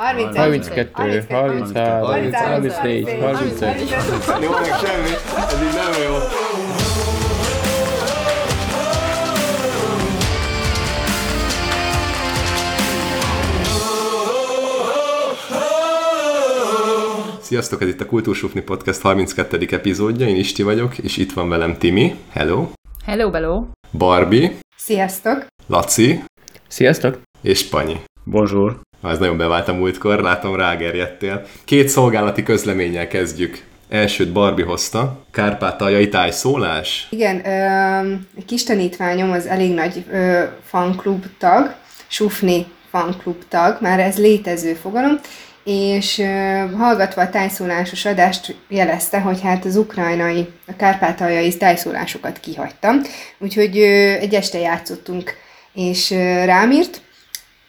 31, 32, 33, 33, 34, 35. Jó, meg semmi, ez így nem jó. Sziasztok, ez itt a Kultúrsufni Podcast 32. epizódja, én Isti vagyok, és itt van velem Timi, hello, Hello, bello. Barbie, Sziasztok! Laci Sziasztok! és Panyi. Bonjour. Ez nagyon bevált a múltkor, látom rágerjedtél. Két szolgálati közleménnyel kezdjük. Elsőt Barbie hozta, Kárpátaljai tájszólás. Igen, egy kis tanítványom az elég nagy ö, fanklub tag, Sufni fanklub tag, már ez létező fogalom, és ö, hallgatva a tájszólásos adást jelezte, hogy hát az ukrajnai, a kárpátaljai tájszólásokat kihagytam, úgyhogy ö, egy este játszottunk, és ö, rám írt,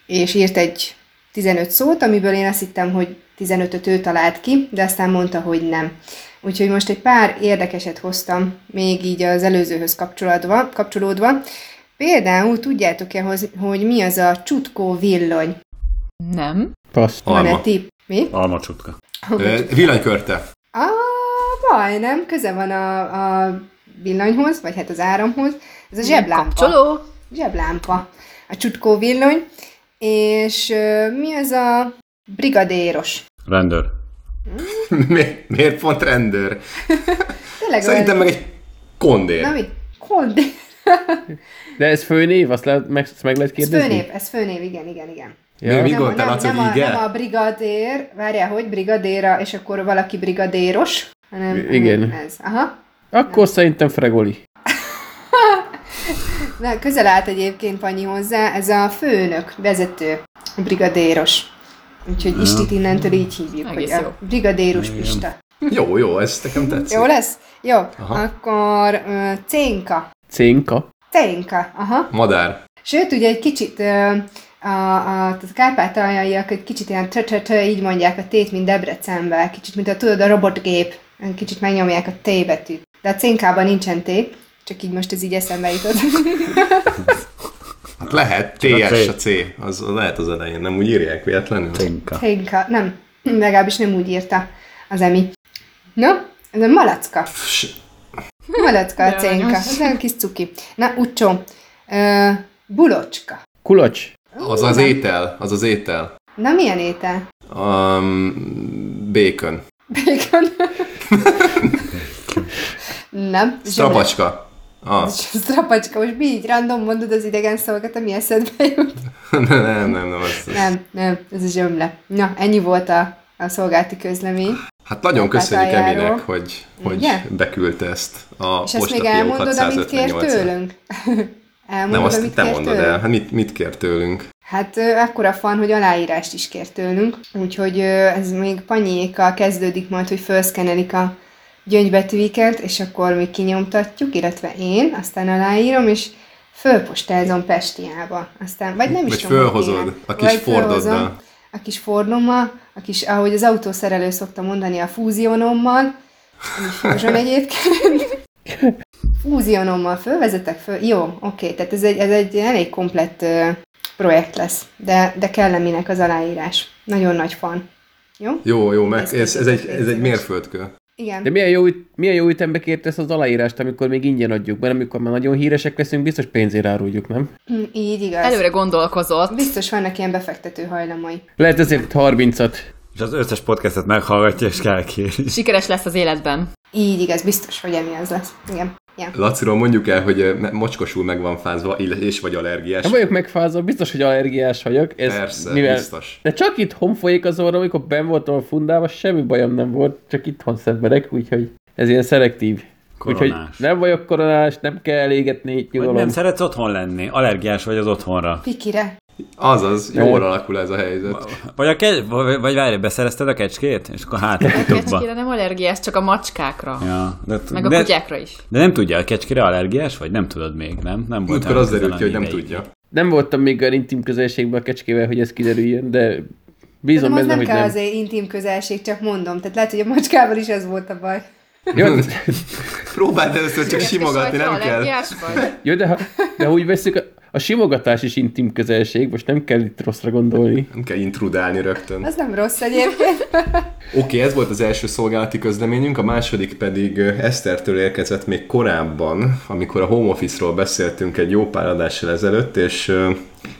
és írt egy 15 szót, amiből én azt hittem, hogy 15-öt ő talált ki, de aztán mondta, hogy nem. Úgyhogy most egy pár érdekeset hoztam, még így az előzőhöz kapcsolódva. kapcsolódva. Például tudjátok-e, hogy, mi az a csutkó villany? Nem. Passz. Van-e Alma. tipp? Mi? Almacsutka. Ö, Villanykörte. Ah, baj, nem? Köze van a, a villanyhoz, vagy hát az áramhoz. Ez a zseblámpa. Kapcsoló. Zseblámpa. A csutkó villany. És mi az a brigadéros? Rendőr. Mi- Miért pont rendőr? Tényleg Szerintem olyan- meg egy kondér. Na mi? Kondé. De ez főnév? Azt, lehet, meg, azt meg lehet Ez kérdezni? főnév, ez főnév, igen, igen, igen. Ja. Mi nem, a- gondoltál, nem, nem, hogy a, igen? nem a brigadér, várjál, hogy brigadéra, és akkor valaki brigadéros, hanem Igen. hanem ez. Aha. Akkor szerintem Fregoli. Na, közel állt egyébként Panyi hozzá, ez a főnök, vezető, brigadéros. Úgyhogy Istit innentől így hívjuk, Egész hogy jó. a brigadérus Pista. Jó, jó, ez nekem tetszik. Jó lesz? Jó, Aha. akkor uh, Cénka. Cénka. Cénka, aha. Madár. Sőt, ugye egy kicsit ö, a, a, a kárpátaljaiak egy kicsit ilyen tö így mondják a tét, mint Debrecenben, kicsit, mint a tudod, a robotgép, kicsit megnyomják a T betűt. De a cénkában nincsen T, csak így most ez így eszembe jutott. Hát lehet, TS a C. Az lehet az elején, nem úgy írják véletlenül? Tinka. Cénka, nem, legalábbis nem úgy írta az Emi. No, ez a malacka. Malacka a aranyos. ez olyan kis cuki. Na, ucsó. Ö, bulocska. Kulacs. Az az étel, az az étel. Na, milyen étel? Um, bacon. Bacon. nem. Strapacska. Ah, Strapacska, most mi így random mondod az idegen szavakat, ami eszedbe jut? nem, nem, nem, nem. Az, Nem, nem, ez a zsömle. Na, ennyi volt a, a szolgálti közlemény. Hát nagyon köszönjük. Eminek, hogy, hogy Ugye? beküldte ezt a És ezt még elmondod, amit kér 658 tőlünk? elmondod, Nem, azt amit te mondod tőlünk? el. Hát mit, mit kér tőlünk? Hát ö, akkora fan, hogy aláírást is kér tőlünk, úgyhogy ez még panyékkal kezdődik majd, hogy felszkenelik a gyöngybetűiket, és akkor még kinyomtatjuk, illetve én, aztán aláírom, és fölpostázom Pestiába. Aztán, vagy nem is Vagy tudom, fölhozod kéne. a kis Vagy Fordoddal. A kis Fordommal, a kis, ahogy az autószerelő szokta mondani, a fúzionommal, fúzson egyébként. Fúzionommal fölvezetek föl. Jó, oké, tehát ez egy, ez egy elég komplett ö, projekt lesz, de, de kell Eminek az aláírás. Nagyon nagy fan. Jó? Jó, jó, meg Ez ez, ez, egy, ez egy mérföldkő. Igen. De milyen jó, milyen jó ütembe kérte ezt az aláírást, amikor még ingyen adjuk, mert amikor már nagyon híresek leszünk, biztos pénzért áruljuk, nem? Hm, Így igaz. Előre gondolkozott. Biztos vannak ilyen befektető hajlamai. Lehet ezért 30-at. És az összes podcastet meghallgatja, és kell kéri. Sikeres lesz az életben. Így igaz, biztos, hogy emi az lesz. Igen. Ja. Laciról mondjuk el, hogy mocskosul meg van fázva, és vagy allergiás. Nem vagyok megfázva, biztos, hogy allergiás vagyok. Ez Persze, biztos. De csak itthon folyik az orrom, amikor ben voltam a fundában, semmi bajom nem volt, csak itthon szenvedek, úgyhogy ez ilyen szelektív. Úgyhogy Koronás. nem vagyok koronás, nem kell égetni, Vagy nyugalom. nem szeretsz otthon lenni? Allergiás vagy az otthonra? Pikire. Azaz, Nem. jól alakul ez a helyzet. Vagy, a ke- vagy, vagy várj, beszerezted a kecskét? És akkor hát a kecskére nem allergiás, csak a macskákra. Ja, de, Meg a de, kutyákra is. de nem tudja, a kecskére allergiás vagy? Nem tudod még, nem? Nem volt Múltkor az derült ki, hogy nem tudja. Nem voltam még olyan intim közelségben a kecskével, hogy ez kiderüljön, de bízom benne, nem hogy kell nem. azért intim közelség, csak mondom. Tehát lehet, hogy a macskával is ez volt a baj. Jó, Próbáld először csak simogatni, nem kell. Jó de, ha, de úgy veszük, a simogatás is intim közelség, most nem kell itt rosszra gondolni. Nem kell intrudálni rögtön. Az nem rossz egyébként. Oké, okay, ez volt az első szolgálati közleményünk, a második pedig Esztertől érkezett még korábban, amikor a home office-ról beszéltünk egy jó pár adással ezelőtt, és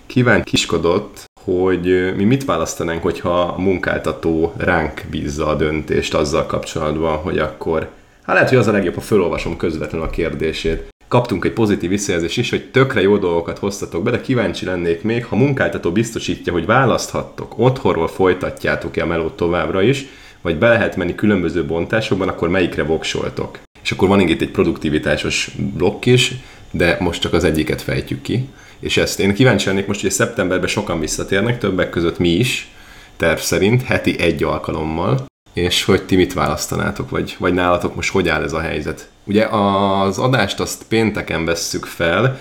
kíván kiskodott, hogy mi mit választanánk, hogyha a munkáltató ránk bízza a döntést azzal kapcsolatban, hogy akkor, hát lehet, hogy az a legjobb, ha felolvasom közvetlenül a kérdését. Kaptunk egy pozitív visszajelzést is, hogy tökre jó dolgokat hoztatok be, de kíváncsi lennék még, ha munkáltató biztosítja, hogy választhattok, otthonról folytatjátok-e a melót továbbra is, vagy be lehet menni különböző bontásokban, akkor melyikre voksoltok. És akkor van itt egy produktivitásos blokk is, de most csak az egyiket fejtjük ki. És ezt én kíváncsi lennék most, hogy szeptemberben sokan visszatérnek, többek között mi is, terv szerint, heti egy alkalommal, és hogy ti mit választanátok, vagy, vagy nálatok most hogy áll ez a helyzet. Ugye az adást azt pénteken vesszük fel,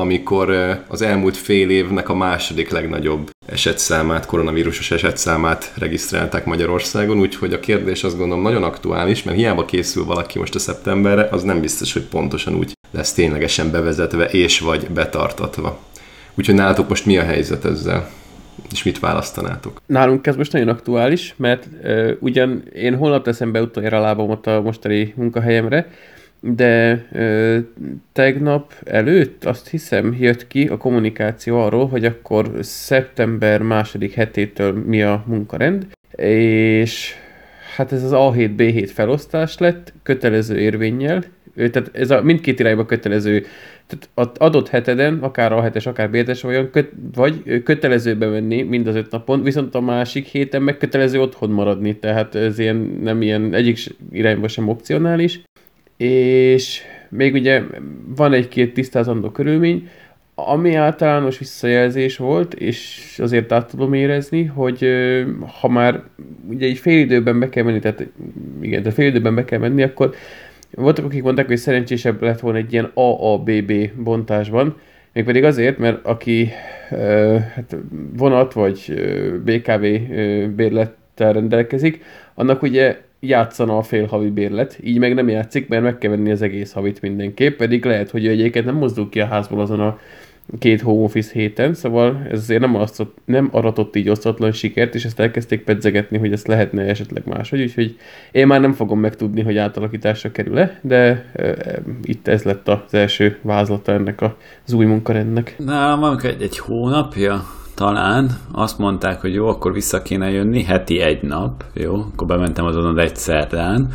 amikor ö, az elmúlt fél évnek a második legnagyobb esetszámát, koronavírusos esetszámát regisztrálták Magyarországon, úgyhogy a kérdés azt gondolom nagyon aktuális, mert hiába készül valaki most a szeptemberre, az nem biztos, hogy pontosan úgy lesz ténylegesen bevezetve és vagy betartatva. Úgyhogy nálatok most mi a helyzet ezzel? És mit választanátok? Nálunk ez most nagyon aktuális, mert uh, ugyan én holnap teszem be utoljára lábamat a mostani munkahelyemre, de ö, tegnap előtt azt hiszem jött ki a kommunikáció arról, hogy akkor szeptember második hetétől mi a munkarend, és hát ez az A7, B7 felosztás lett kötelező érvényel, tehát ez a mindkét irányba kötelező, tehát az adott heteden, akár A7-es, akár B7-es vagy, köt, vagy kötelező bemenni mind az öt napon, viszont a másik héten meg kötelező otthon maradni, tehát ez ilyen, nem ilyen egyik irányba sem opcionális és még ugye van egy-két tisztázandó körülmény, ami általános visszajelzés volt, és azért át tudom érezni, hogy ha már ugye egy fél időben be kell menni, tehát igen, de fél időben be kell menni, akkor voltak, akik mondták, hogy szerencsésebb lett volna egy ilyen AABB bontásban, mégpedig azért, mert aki hát vonat vagy BKV bérlettel rendelkezik, annak ugye játszana a fél havi bérlet, így meg nem játszik, mert meg kell venni az egész havit mindenképp, pedig lehet, hogy ő egyébként nem mozdul ki a házból azon a két home office héten, szóval ez azért nem, osztott, nem aratott így osztatlan sikert, és ezt elkezdték pedzegetni, hogy ezt lehetne esetleg máshogy, úgyhogy én már nem fogom megtudni, hogy átalakításra kerül-e, de e, itt ez lett az első vázlata ennek az új munkarendnek. Nálam egy, egy hónapja talán azt mondták, hogy jó, akkor vissza kéne jönni, heti egy nap, jó, akkor bementem azon egy szerdán,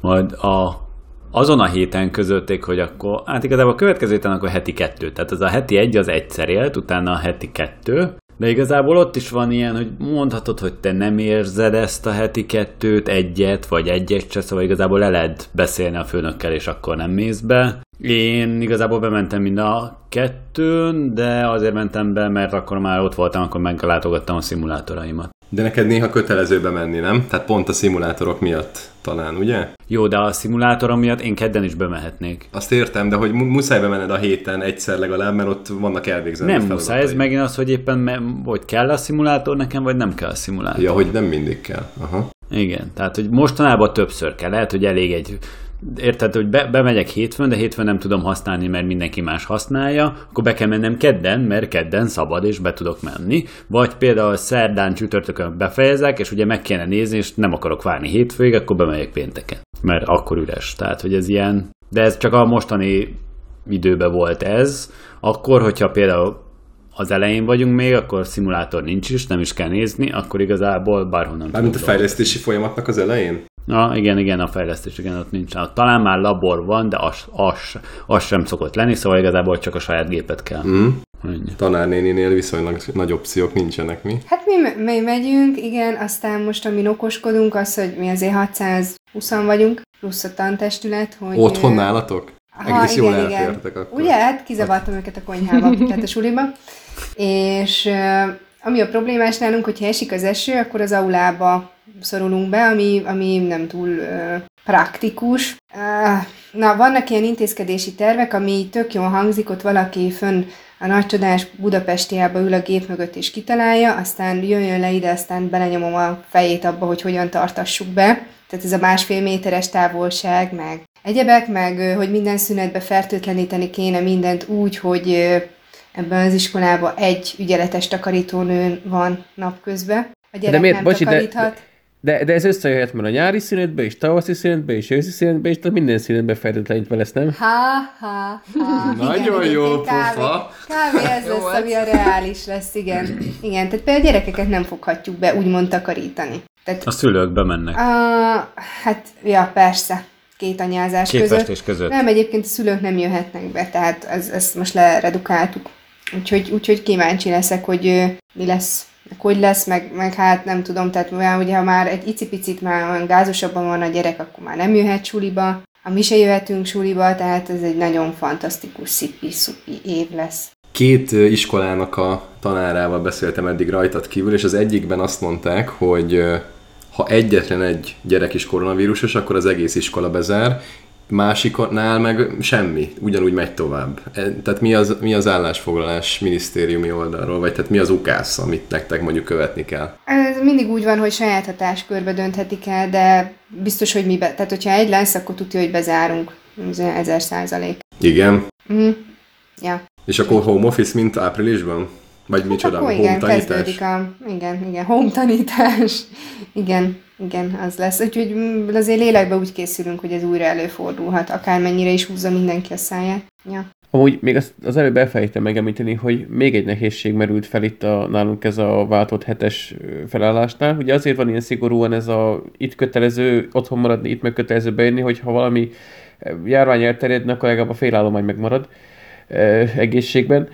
majd a azon a héten közötték, hogy akkor, hát igazából a következő héten akkor heti kettő, tehát az a heti egy az egyszer élt, utána a heti kettő, de igazából ott is van ilyen, hogy mondhatod, hogy te nem érzed ezt a heti kettőt, egyet, vagy egyet se, szóval igazából le lehet beszélni a főnökkel, és akkor nem mész be. Én igazából bementem mind a kettőn, de azért mentem be, mert akkor már ott voltam, akkor meglátogattam a szimulátoraimat. De neked néha kötelező bemenni, nem? Tehát pont a szimulátorok miatt talán, ugye? Jó, de a szimulátorom miatt én kedden is bemehetnék. Azt értem, de hogy mu- muszáj bemenned a héten egyszer legalább, mert ott vannak elvégzett Nem muszáj, ez megint az, hogy éppen hogy kell a szimulátor nekem, vagy nem kell a szimulátor. Ja, hogy nem mindig kell. Aha. Igen, tehát hogy mostanában többször kell, lehet, hogy elég egy Érted, hogy be, bemegyek hétfőn, de hétfőn nem tudom használni, mert mindenki más használja, akkor be kell mennem kedden, mert kedden szabad, és be tudok menni. Vagy például szerdán, csütörtökön befejezek, és ugye meg kéne nézni, és nem akarok várni hétfőig, akkor bemegyek pénteken. Mert akkor üres. Tehát, hogy ez ilyen... De ez csak a mostani időben volt ez. Akkor, hogyha például az elején vagyunk még, akkor szimulátor nincs is, nem is kell nézni, akkor igazából bárhonnan Mármint a fejlesztési folyamatnak az elején? Na, igen, igen, a fejlesztés, igen, ott nincs. Ott talán már labor van, de az, az, az sem szokott lenni, szóval igazából csak a saját gépet kell. Mm. Ennyi. Tanárnéninél viszonylag nagy opciók nincsenek, mi? Hát mi, mi megyünk, igen, aztán most amin okoskodunk, az, hogy mi azért 620 vagyunk, plusz a tantestület, hogy... Otthon nálatok? Ha, Egész igen, jól igen. elfértek akkor. Ugye, hát kizavartam őket a konyhába, tehát a suliba. És uh, ami a problémás nálunk, hogyha esik az eső, akkor az aulába szorulunk be, ami, ami nem túl uh, praktikus. Na, vannak ilyen intézkedési tervek, ami tök jól hangzik, ott valaki fönn a nagy csodás Budapestiába ül a gép mögött és kitalálja, aztán jöjjön le ide, aztán belenyomom a fejét abba, hogy hogyan tartassuk be. Tehát ez a másfél méteres távolság, meg egyebek, meg ö, hogy minden szünetbe fertőtleníteni kéne mindent úgy, hogy ö, ebben az iskolában egy ügyeletes takarítónő van napközben. A gyerek miért? nem Bocsi, de- takaríthat. De, de ez összejöhet, mert a nyári szünetbe, és tavaszi szünetbe, és őszi szünetbe, és tehát minden szünetbe fertőtlenítve lesz, nem? Ha, ha, ha. Nagyon igen, jó pofa. Kb. ez Jó lesz, ami a reális lesz, igen. Igen, tehát például a gyerekeket nem foghatjuk be úgymond takarítani. Tehát, A szülők bemennek. a, hát, ja, persze, két anyázás Két között. között. Nem, egyébként a szülők nem jöhetnek be, tehát ez, ezt most leredukáltuk. Úgyhogy, úgyhogy kíváncsi leszek, hogy mi lesz, hogy lesz, meg, meg hát nem tudom, tehát olyan, ugye ha már egy icipicit már olyan gázosabban van a gyerek, akkor már nem jöhet suliba, a mi se jöhetünk suliba, tehát ez egy nagyon fantasztikus szipi-szupi év lesz. Két iskolának a tanárával beszéltem eddig rajtad kívül, és az egyikben azt mondták, hogy ha egyetlen egy gyerek is koronavírusos, akkor az egész iskola bezár, másiknál meg semmi, ugyanúgy megy tovább. E, Tehát mi az, mi az állásfoglalás minisztériumi oldalról, vagy tehát mi az ukász, amit nektek mondjuk követni kell? Ez mindig úgy van, hogy saját hatáskörbe dönthetik el, de biztos, hogy mi be, tehát hogyha egy lesz, akkor tudja, hogy bezárunk. Ez ezer százalék. Igen. Mhm. Ja. És akkor home office, mint áprilisban? Vagy micsoda? Akkor home igen, tanítás? kezdődik a, igen, igen, home tanítás. Igen, igen, az lesz. Úgyhogy azért lélekbe úgy készülünk, hogy ez újra előfordulhat, akármennyire is húzza mindenki a száját. Ja. Amúgy még azt, az előbb elfelejtem megemlíteni, hogy még egy nehézség merült fel itt a, nálunk ez a váltott hetes felállásnál. Ugye azért van ilyen szigorúan ez a itt kötelező otthon maradni, itt meg kötelező bejönni, hogy ha valami járvány elterjedne, akkor legalább a félállomány megmarad egészségben.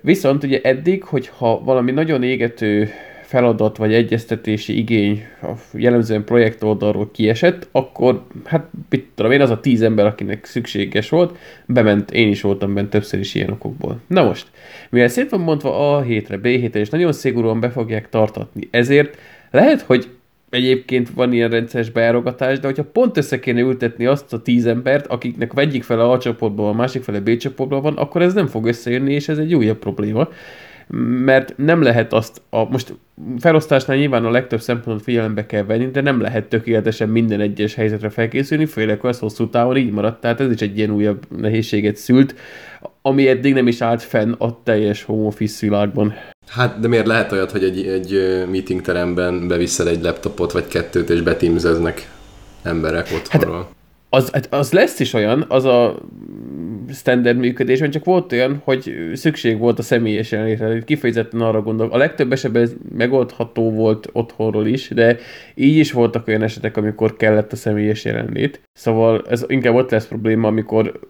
Viszont ugye eddig, hogyha valami nagyon égető feladat vagy egyeztetési igény a jellemzően projekt oldalról kiesett, akkor hát mit tudom én, az a tíz ember, akinek szükséges volt, bement, én is voltam bent többször is ilyen okokból. Na most, mivel szét van mondva A hétre, B hétre, és nagyon szigorúan be fogják tartatni, ezért lehet, hogy egyébként van ilyen rendszeres beárogatás, de hogyha pont össze kéne ültetni azt a tíz embert, akiknek egyik fele A csoportban a másik fele B csoportban van, akkor ez nem fog összejönni, és ez egy újabb probléma mert nem lehet azt, a, most felosztásnál nyilván a legtöbb szempontot figyelembe kell venni, de nem lehet tökéletesen minden egyes helyzetre felkészülni, főleg, ha ez hosszú távon így maradt, tehát ez is egy ilyen újabb nehézséget szült, ami eddig nem is állt fenn a teljes home office világban. Hát, de miért lehet olyat, hogy egy, egy ö, meetingteremben beviszel egy laptopot vagy kettőt, és betimzeznek emberek otthonról? Az, hát az lesz is olyan, az a standard működésben, csak volt olyan, hogy szükség volt a személyes jelenlétre, kifejezetten arra gondolok. A legtöbb esetben ez megoldható volt otthonról is, de így is voltak olyan esetek, amikor kellett a személyes jelenlét. Szóval ez inkább ott lesz probléma, amikor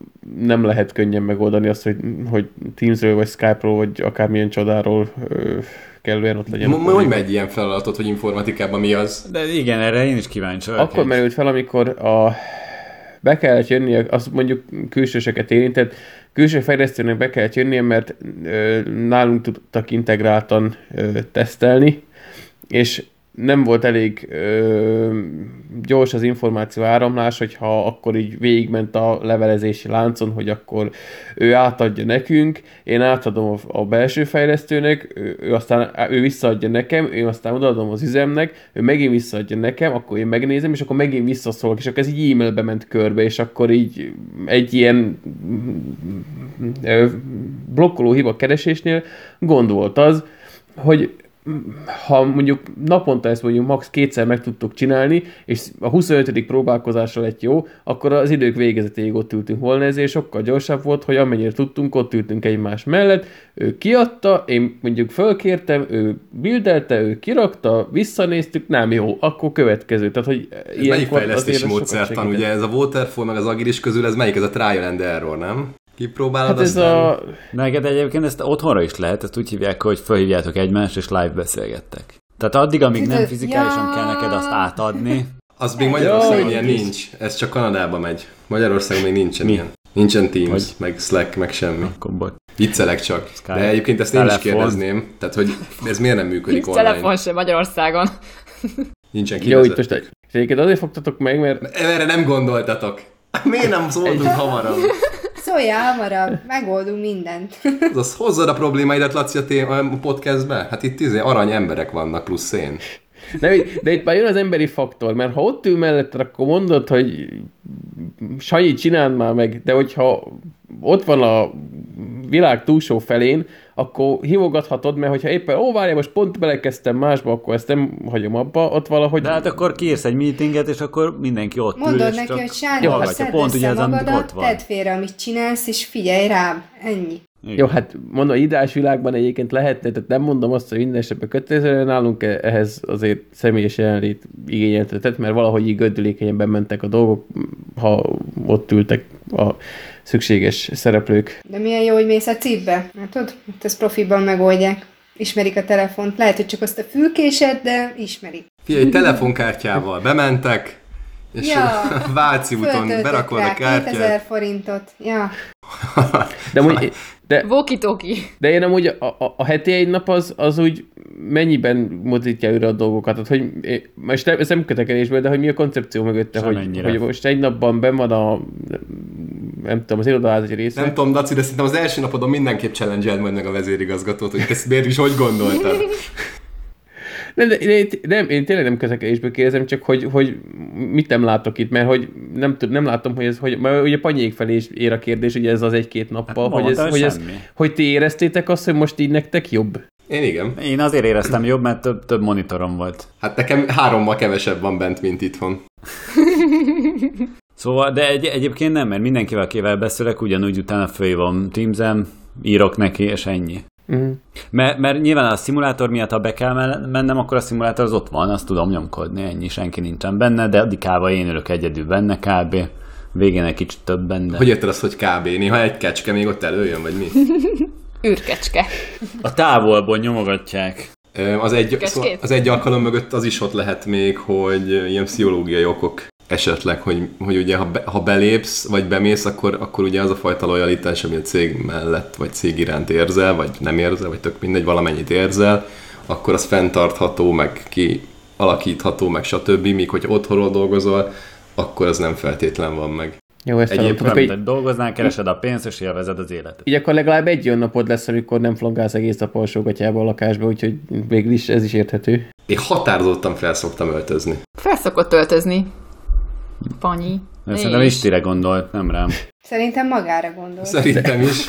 nem lehet könnyen megoldani azt, hogy, hogy Teamsről, vagy Skype-ról, vagy akármilyen csodáról ö, kellően ott legyen. M- Hogy megy ilyen feladatot, hogy informatikában mi az? De igen, erre én is kíváncsi vagyok. Akkor merült fel, amikor a be kellett jönnie, azt mondjuk külsőseket érintett, külső fejlesztőnek be kellett jönnie, mert ö, nálunk tudtak integráltan ö, tesztelni, és nem volt elég ö, gyors az információ áramlás, hogyha akkor így végigment a levelezési láncon, hogy akkor ő átadja nekünk, én átadom a, a belső fejlesztőnek, ő, ő aztán ő visszaadja nekem, én aztán odaadom az üzemnek, ő megint visszaadja nekem, akkor én megnézem, és akkor megint visszaszólok, és akkor ez így e-mailbe ment körbe, és akkor így egy ilyen ö, blokkoló hiba keresésnél gond volt az, hogy ha mondjuk naponta ezt mondjuk max. kétszer meg tudtuk csinálni, és a 25. próbálkozásra lett jó, akkor az idők végezetéig ott ültünk volna, ezért sokkal gyorsabb volt, hogy amennyire tudtunk, ott ültünk egymás mellett, ő kiadta, én mondjuk fölkértem, ő bildelte, ő kirakta, visszanéztük, nem jó, akkor következő. Tehát, hogy Ez melyik fejlesztési módszertan? Ugye ez a Waterfall meg az Agilis közül, ez melyik? Ez a Trial and Error, nem? Kipróbálod Hát ez aztán? a... Neked egyébként ezt otthonra is lehet, ezt úgy hívják, hogy felhívjátok egymást, és live beszélgettek. Tehát addig, amíg nem fizikálisan Ja. kell neked azt átadni, Az még Magyarországon ilyen nincs. Ez csak Kanadába megy. Magyarországon még nincsen Mi? ilyen. Nincsen Teams, Hogy? meg Slack, meg semmi. akkor. Viccelek csak. Skype. De egyébként ezt én is Telefon. kérdezném. Tehát, hogy ez miért nem működik Nincs online? telefon sem Magyarországon. Nincsen Jó, itt kivezet. most egy... Egyébként azért fogtatok meg, mert Erre nem gondoltatok. Miért nem szóltunk hamarabb? Szóljál hamarabb, megoldunk mindent. Az hozzad a problémáidat, Laci, a, té- a podcastbe? Hát itt izé arany emberek vannak, plusz én. De, de itt már jön az emberi faktor, mert ha ott ül mellette, akkor mondod, hogy Sanyi, csináld már meg, de hogyha ott van a világ túlsó felén, akkor hívogathatod, mert hogyha éppen, ó, várj, most pont belekezdtem másba, akkor ezt nem hagyom abba, ott valahogy... De hát akkor kiírsz egy meetinget, és akkor mindenki ott ül, Mondod és neki, csak hogy Sándor, szedd Pont össze ott magadat, van. tedd félre, amit csinálsz, és figyelj rám. Ennyi. Jó, hát mondom, ideális világban egyébként lehetne, tehát nem mondom azt, hogy minden esetben kötelező, nálunk e- ehhez azért személyes jelenlét igényeltetett, mert valahogy így gördülékenyen bementek a dolgok, ha ott ültek a szükséges szereplők. De milyen jó, hogy mész a cipbe. Látod? Itt ezt profiban megoldják. Ismerik a telefont. Lehet, hogy csak azt a fülkésed, de ismerik. Figyelj, telefonkártyával bementek, és Ja. Váci úton berakod a kártyát. 2000 forintot. Ja. De, amúgy, de, Walkie-talkie. de én amúgy a, a, a heti egy nap az, az úgy mennyiben mozdítja őre a dolgokat? Tehát, hogy most nem, ez nem kötekedésből, de hogy mi a koncepció mögötte, hogy, Semennyire. hogy, most egy napban ben van a nem tudom, az irodaház egy része. Nem tudom, Daci, de szerintem az első napodon mindenképp challenge majd meg a vezérigazgatót, hogy ezt miért is hogy gondoltad. Nem, de, de, nem, én tényleg nem közlekedésből kérdezem, csak hogy, hogy mit nem látok itt, mert hogy nem, tud, nem látom, hogy ez, hogy, mert ugye Panyék felé is ér a kérdés, ugye ez az egy-két nappal, Hát hogy, ez, hogy, ez, semmi. hogy ti éreztétek azt, hogy most így nektek jobb? Én igen. Én azért éreztem jobb, mert több, több monitorom volt. Hát nekem hárommal kevesebb van bent, mint itthon. Szóval, de egy, egyébként nem, mert mindenkivel, akivel beszélek, ugyanúgy utána fölhívom Teams-em, írok neki, és ennyi. Uh-huh. Mert, mert nyilván a szimulátor miatt, ha be kell mennem, akkor a szimulátor az ott van, azt tudom nyomkodni, ennyi, senki nincsen benne, de addig káva én ülök egyedül benne kb. Végén egy kicsit többen, de... Hogy érted azt, hogy kb. Néha egy kecske még ott előjön, vagy mi? Űrkecske. A távolból nyomogatják. Az egy, Kecskét? szóval az egy alkalom mögött az is ott lehet még, hogy ilyen pszichológiai okok esetleg, hogy, hogy ugye ha, be, ha belépsz, vagy bemész, akkor, akkor ugye az a fajta lojalitás, ami a cég mellett, vagy cég iránt érzel, vagy nem érzel, vagy tök mindegy, valamennyit érzel, akkor az fenntartható, meg ki alakítható, meg stb. Míg hogyha otthonról dolgozol, akkor az nem feltétlen van meg. Jó, ezt Egyébként. Nem, Akkor így, dolgoznál, keresed a pénzt, és élvezed az életet. így akkor legalább egy olyan napod lesz, amikor nem flangálsz egész nap alsógatyába a lakásba, úgyhogy végül is ez is érthető. Én határozottan fel szoktam öltözni. Felszokott öltözni. Panyi. De szerintem És- Istire gondolt, nem rám. Szerintem magára gondol. Szerintem is.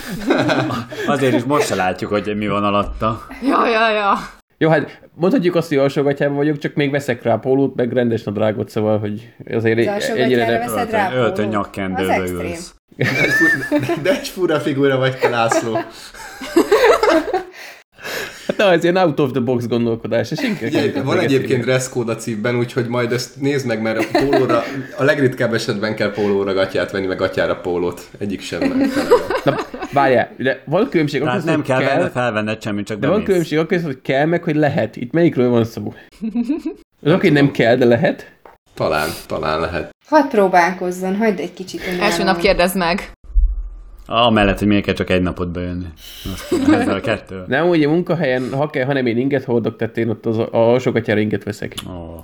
Azért is most se látjuk, hogy mi van alatta. Ja, ja, ja. Jó, hát mondhatjuk azt, hogy alsógatyában vagyok, csak még veszek rá pólót, meg rendes nadrágot, szóval, hogy azért Az egy- alsógatyára ennyire nem... veszed rá Öltön, nyakkendőbe ülsz. De egy fura figura vagy te, László. Hát na, ez ilyen out of the box gondolkodás, és inkább... Van egyébként dresscode a cívben, úgyhogy majd ezt nézd meg, mert a pólóra, a legritkább esetben kell pólóra gatyát venni, meg gatyára pólót. Egyik sem. Na, várjál, de van különbség akkor, Tehát nem hogy kell, kell, kell felvenned semmit, csak de van bemész. különbség akkor, hogy kell meg, hogy lehet. Itt melyikről van szó? Az oké, nem kell, de lehet. Talán, talán lehet. Hadd próbálkozzon, hagyd egy kicsit. Első nap kérdezd meg. Amellett, hogy miért kell csak egy napot bejönni. Azt, ezzel a kettő. Nem, ugye munkahelyen, ha kell, hanem én inget hordok, tehát én ott az a alsógatyára inget veszek. Ó.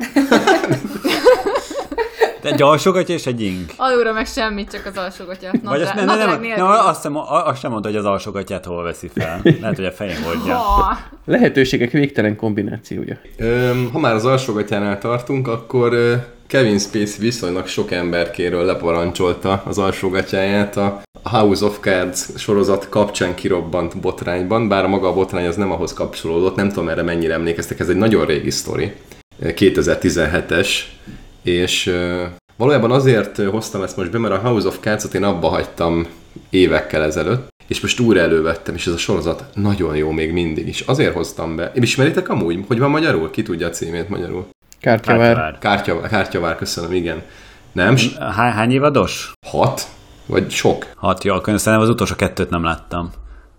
De egy alsógatya és egy ing. Alulra meg semmit, csak az alsógatya. Vagy azt, nem, nem, nem, nem, azt, sem, azt sem mondta, hogy az alsógatyát hol veszi fel. Lehet, hogy a fején hordja. Ha. Lehetőségek végtelen kombinációja. Öm, ha már az alsógatyánál tartunk, akkor ö, Kevin Spacey viszonylag sok emberkéről leparancsolta az alsógatyáját a House of Cards sorozat kapcsán kirobbant botrányban, bár maga a botrány az nem ahhoz kapcsolódott, nem tudom erre mennyire emlékeztek, ez egy nagyon régi sztori, ö, 2017-es, és ö, valójában azért ö, hoztam ezt most be, mert a House of Cards-ot én abba hagytam évekkel ezelőtt, és most újra elővettem, és ez a sorozat nagyon jó még mindig is. Azért hoztam be. Ismeritek amúgy, hogy van magyarul? Ki tudja a címét magyarul? Kártyavár. Kártyavár. Kártyavár, kártyavár köszönöm, igen. Nem? Hány, hány évados? Hat? Vagy sok? Hat, jó, akkor szerintem az utolsó kettőt nem láttam.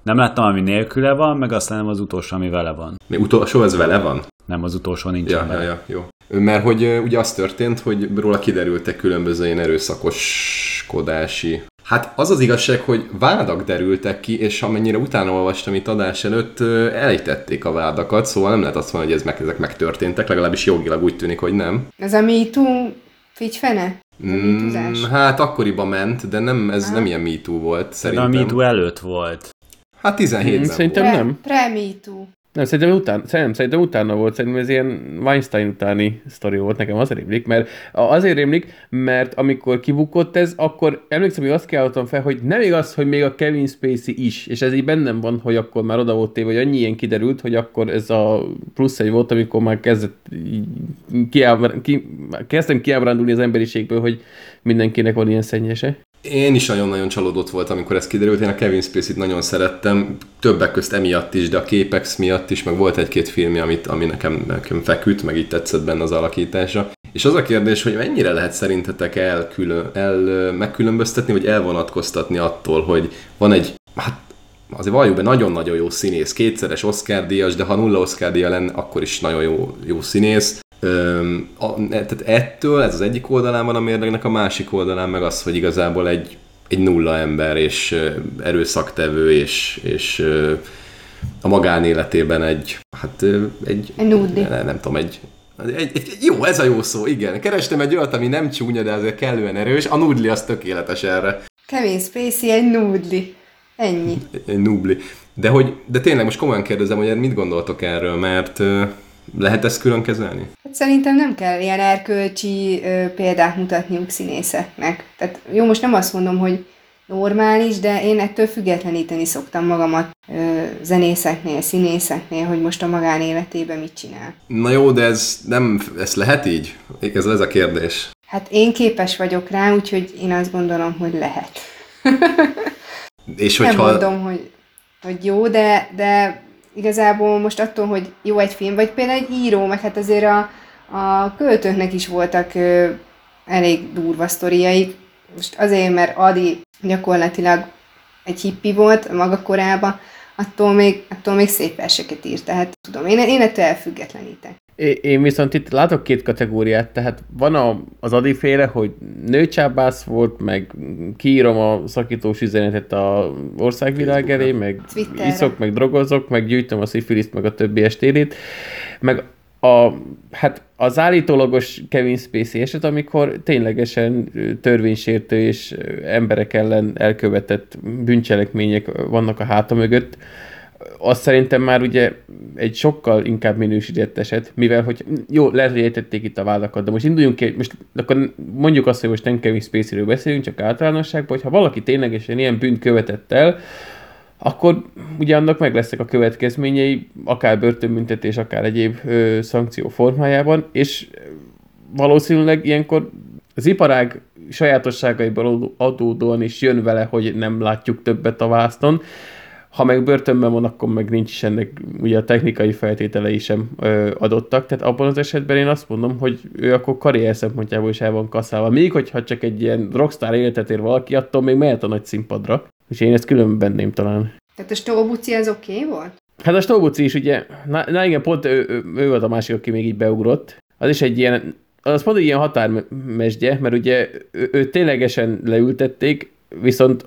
Nem láttam, ami nélküle van, meg aztán nem az utolsó, ami vele van. Mi utolsó, ez vele van? Nem az utolsó nincs Ja, ja, ja, jó. Mert hogy ugye az történt, hogy róla kiderültek különböző ilyen erőszakoskodási Hát az az igazság, hogy vádak derültek ki, és amennyire utána olvastam itt adás előtt, ö, elejtették a vádakat, szóval nem lehet azt mondani, hogy ez meg, ezek megtörténtek, legalábbis jogilag úgy tűnik, hogy nem. Ez a MeToo figyfene? Mm, hát akkoriban ment, de nem, ez Ah. nem ilyen MeToo volt, De a szerintem. MeToo előtt volt. Hát 17-ben Szerintem volt. nem. Pre-MeToo. Nem, szerintem, után, szerintem, szerintem utána volt, szerintem ez ilyen Weinstein utáni sztori volt, nekem az rémlik, mert azért rémlik, mert amikor kibukott ez, akkor emlékszem, hogy azt kiállottam fel, hogy nem igaz, hogy még a Kevin Spacey is, és ez így bennem van, hogy akkor már oda volt téve, hogy annyi ilyen kiderült, hogy akkor ez a plusz egy volt, amikor már kezdett kiábr- ki, kezdtem kiábrándulni az emberiségből, hogy mindenkinek van ilyen szennyese. Én is nagyon-nagyon csalódott voltam, amikor ez kiderült. Én a Kevin Spacey-t nagyon szerettem, többek közt emiatt is, de a Képex miatt is, meg volt egy-két filmje, amit, ami nekem, nekem feküdt, meg így tetszett benne az alakítása. És az a kérdés, hogy mennyire lehet szerintetek elkülön, el, megkülönböztetni, vagy elvonatkoztatni attól, hogy van egy, hát azért valljuk be, nagyon-nagyon jó színész, kétszeres Oscar díjas, de ha nulla Oscar díja lenne, akkor is nagyon jó, jó színész. Öm, a, tehát ettől, ez az egyik oldalán van a mérlegnek, a másik oldalán meg az, hogy igazából egy, egy nulla ember, és erőszaktevő, és, és a magánéletében egy, hát egy... Egy nudli. Nem, nem tudom, egy, egy, egy, egy, jó, ez a jó szó, igen. Kerestem egy olyat, ami nem csúnya, de azért kellően erős. A nudli az tökéletes erre. Kevin Spacey egy nudli. Ennyi. Egy nubli. De, hogy, de tényleg most komolyan kérdezem, hogy mit gondoltok erről, mert lehet ezt külön kezelni? Hát szerintem nem kell ilyen erkölcsi ö, példát mutatniuk színészeknek. Tehát jó, most nem azt mondom, hogy normális, de én ettől függetleníteni szoktam magamat ö, zenészeknél, színészeknél, hogy most a magánéletében mit csinál. Na jó, de ez nem, ez lehet így? Ez, ez a kérdés. Hát én képes vagyok rá, úgyhogy én azt gondolom, hogy lehet. És Nem hogyha... mondom, hogy, hogy jó, de, de igazából most attól, hogy jó egy film, vagy például egy író, meg hát azért a, a költőknek is voltak ö, elég durva sztoriaik. Most azért, mert Adi gyakorlatilag egy hippi volt maga korában, attól még, attól még szép verseket írt. Tehát tudom, én, én ettől elfüggetlenítek. Én viszont itt látok két kategóriát, tehát van a, az adiféle, hogy nőcsábász volt, meg kiírom a szakítós üzenetet a országvilág elé, meg Twitterre. iszok, meg drogozok, meg gyűjtöm a szifiliszt, meg a többi estérét, meg a, hát az állítólagos Kevin Spacey eset, amikor ténylegesen törvénysértő és emberek ellen elkövetett bűncselekmények vannak a háta mögött, azt szerintem már ugye egy sokkal inkább minősített eset, mivel hogy jó, lehet, itt a vádakat, de most induljunk ki, most akkor mondjuk azt, hogy most nem Kevin Spacey-ről beszélünk, csak általánosságban, hogy ha valaki ténylegesen ilyen bűnt követett el, akkor ugye annak meg lesznek a következményei, akár börtönbüntetés, akár egyéb ö, szankció formájában, és valószínűleg ilyenkor az iparág sajátosságaiból adódóan is jön vele, hogy nem látjuk többet a vászton. Ha meg börtönben van, akkor meg nincs is ennek ugye a technikai feltételei sem ö, adottak. Tehát abban az esetben én azt mondom, hogy ő akkor karrier szempontjából is el van kaszálva. Még hogyha csak egy ilyen rockstar életet ér valaki, attól még mehet a nagy színpadra. És én ezt külön benném talán. Tehát a Stóbuci az oké okay volt? Hát a Stóbuci is ugye, na, na igen, pont ő, ő, ő volt a másik, aki még így beugrott. Az is egy ilyen, az pont egy ilyen határmesdje, mert ugye ő, ő ténylegesen leültették, viszont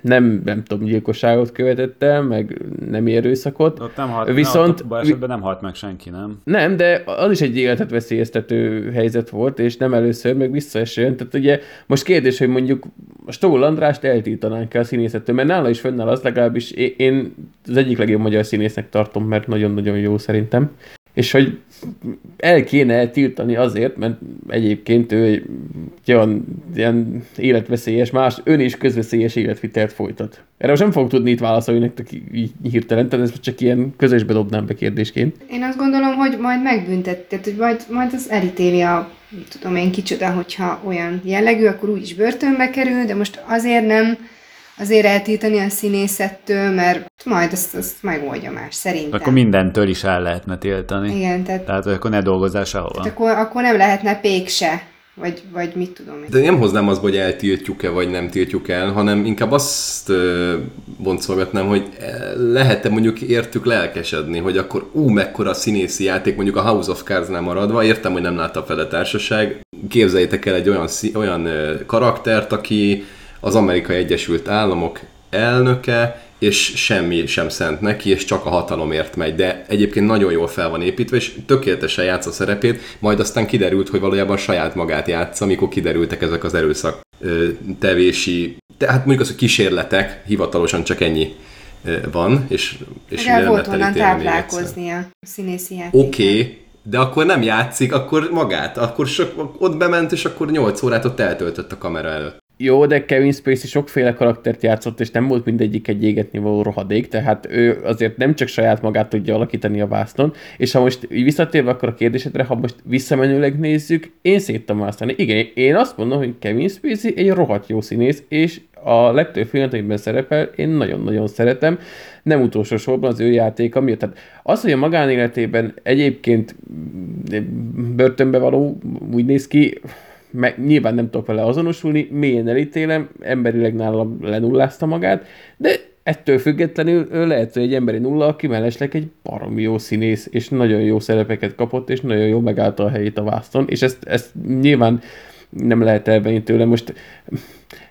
nem, nem tudom, gyilkosságot követett el, meg nem erőszakot. Ott nem halt, Viszont- Viszont... esetben nem halt meg senki, nem? Nem, de az is egy életet veszélyeztető helyzet volt, és nem először, meg visszaesően. Tehát ugye most kérdés, hogy mondjuk a Stól Andrást eltiltanánk el a színészettől, mert nála is fönnáll az legalábbis én az egyik legjobb magyar színésznek tartom, mert nagyon-nagyon jó szerintem. És hogy el kéne tiltani azért, mert egyébként ő egy olyan ilyen életveszélyes, más ön is közveszélyes életvitelt folytat. Erre most nem fogok tudni itt válaszolni nektek hirtelen, tehát ezt csak ilyen közösbe dobnám be kérdésként. Én azt gondolom, hogy majd megbüntet, hogy majd, majd az elítéli a, tudom én kicsoda, hogyha olyan jellegű, akkor úgy is börtönbe kerül, de most azért nem azért eltiltani a színészettől, mert majd azt, azt megoldja más, szerintem. Akkor mindentől is el lehetne tiltani. Igen, tehát, Tehát akkor ne dolgozzál sehova. tehát akkor, akkor nem lehetne pék se, vagy, vagy mit tudom én. De nem hoznám azt, hogy eltiltjuk-e, vagy nem tiltjuk el, hanem inkább azt boncolgatnám, hogy lehet-e mondjuk értük lelkesedni, hogy akkor ú, mekkora színészi játék, mondjuk a House of Cards-nál maradva, értem, hogy nem látta fel a társaság. Képzeljétek el egy olyan, olyan karaktert, aki az Amerikai Egyesült Államok elnöke, és semmi sem szent neki, és csak a hatalomért megy, de egyébként nagyon jól fel van építve, és tökéletesen játsza a szerepét, majd aztán kiderült, hogy valójában saját magát játsza, amikor kiderültek ezek az erőszak tevési, tehát mondjuk az, hogy kísérletek, hivatalosan csak ennyi van, és, és nem volt lehet onnan elítélni még egyszer. táplálkoznia a színészi. Oké, okay, de akkor nem játszik, akkor magát, akkor sok, ott bement, és akkor 8 órát ott eltöltött a kamera előtt. Jó, de Kevin Spacey sokféle karaktert játszott, és nem volt mindegyik egy égetni való rohadék, tehát ő azért nem csak saját magát tudja alakítani a vásznon, és ha most visszatérve akkor a kérdésedre, ha most visszamenőleg nézzük, én széttem választani. Igen, én azt mondom, hogy Kevin Spacey egy rohadt jó színész, és a legtöbb filmet, amiben szerepel, én nagyon-nagyon szeretem, nem utolsó sorban az ő játéka miatt. Tehát az, hogy a magánéletében egyébként börtönbe való úgy néz ki, meg nyilván nem tudok vele azonosulni, mélyen elítélem, emberileg nálam lenullázta magát, de ettől függetlenül ő lehet, hogy egy emberi nulla, aki mellesleg egy baromi jó színész, és nagyon jó szerepeket kapott, és nagyon jó megállta a helyét a vászton, és ezt, ezt nyilván nem lehet elvenni tőle. Most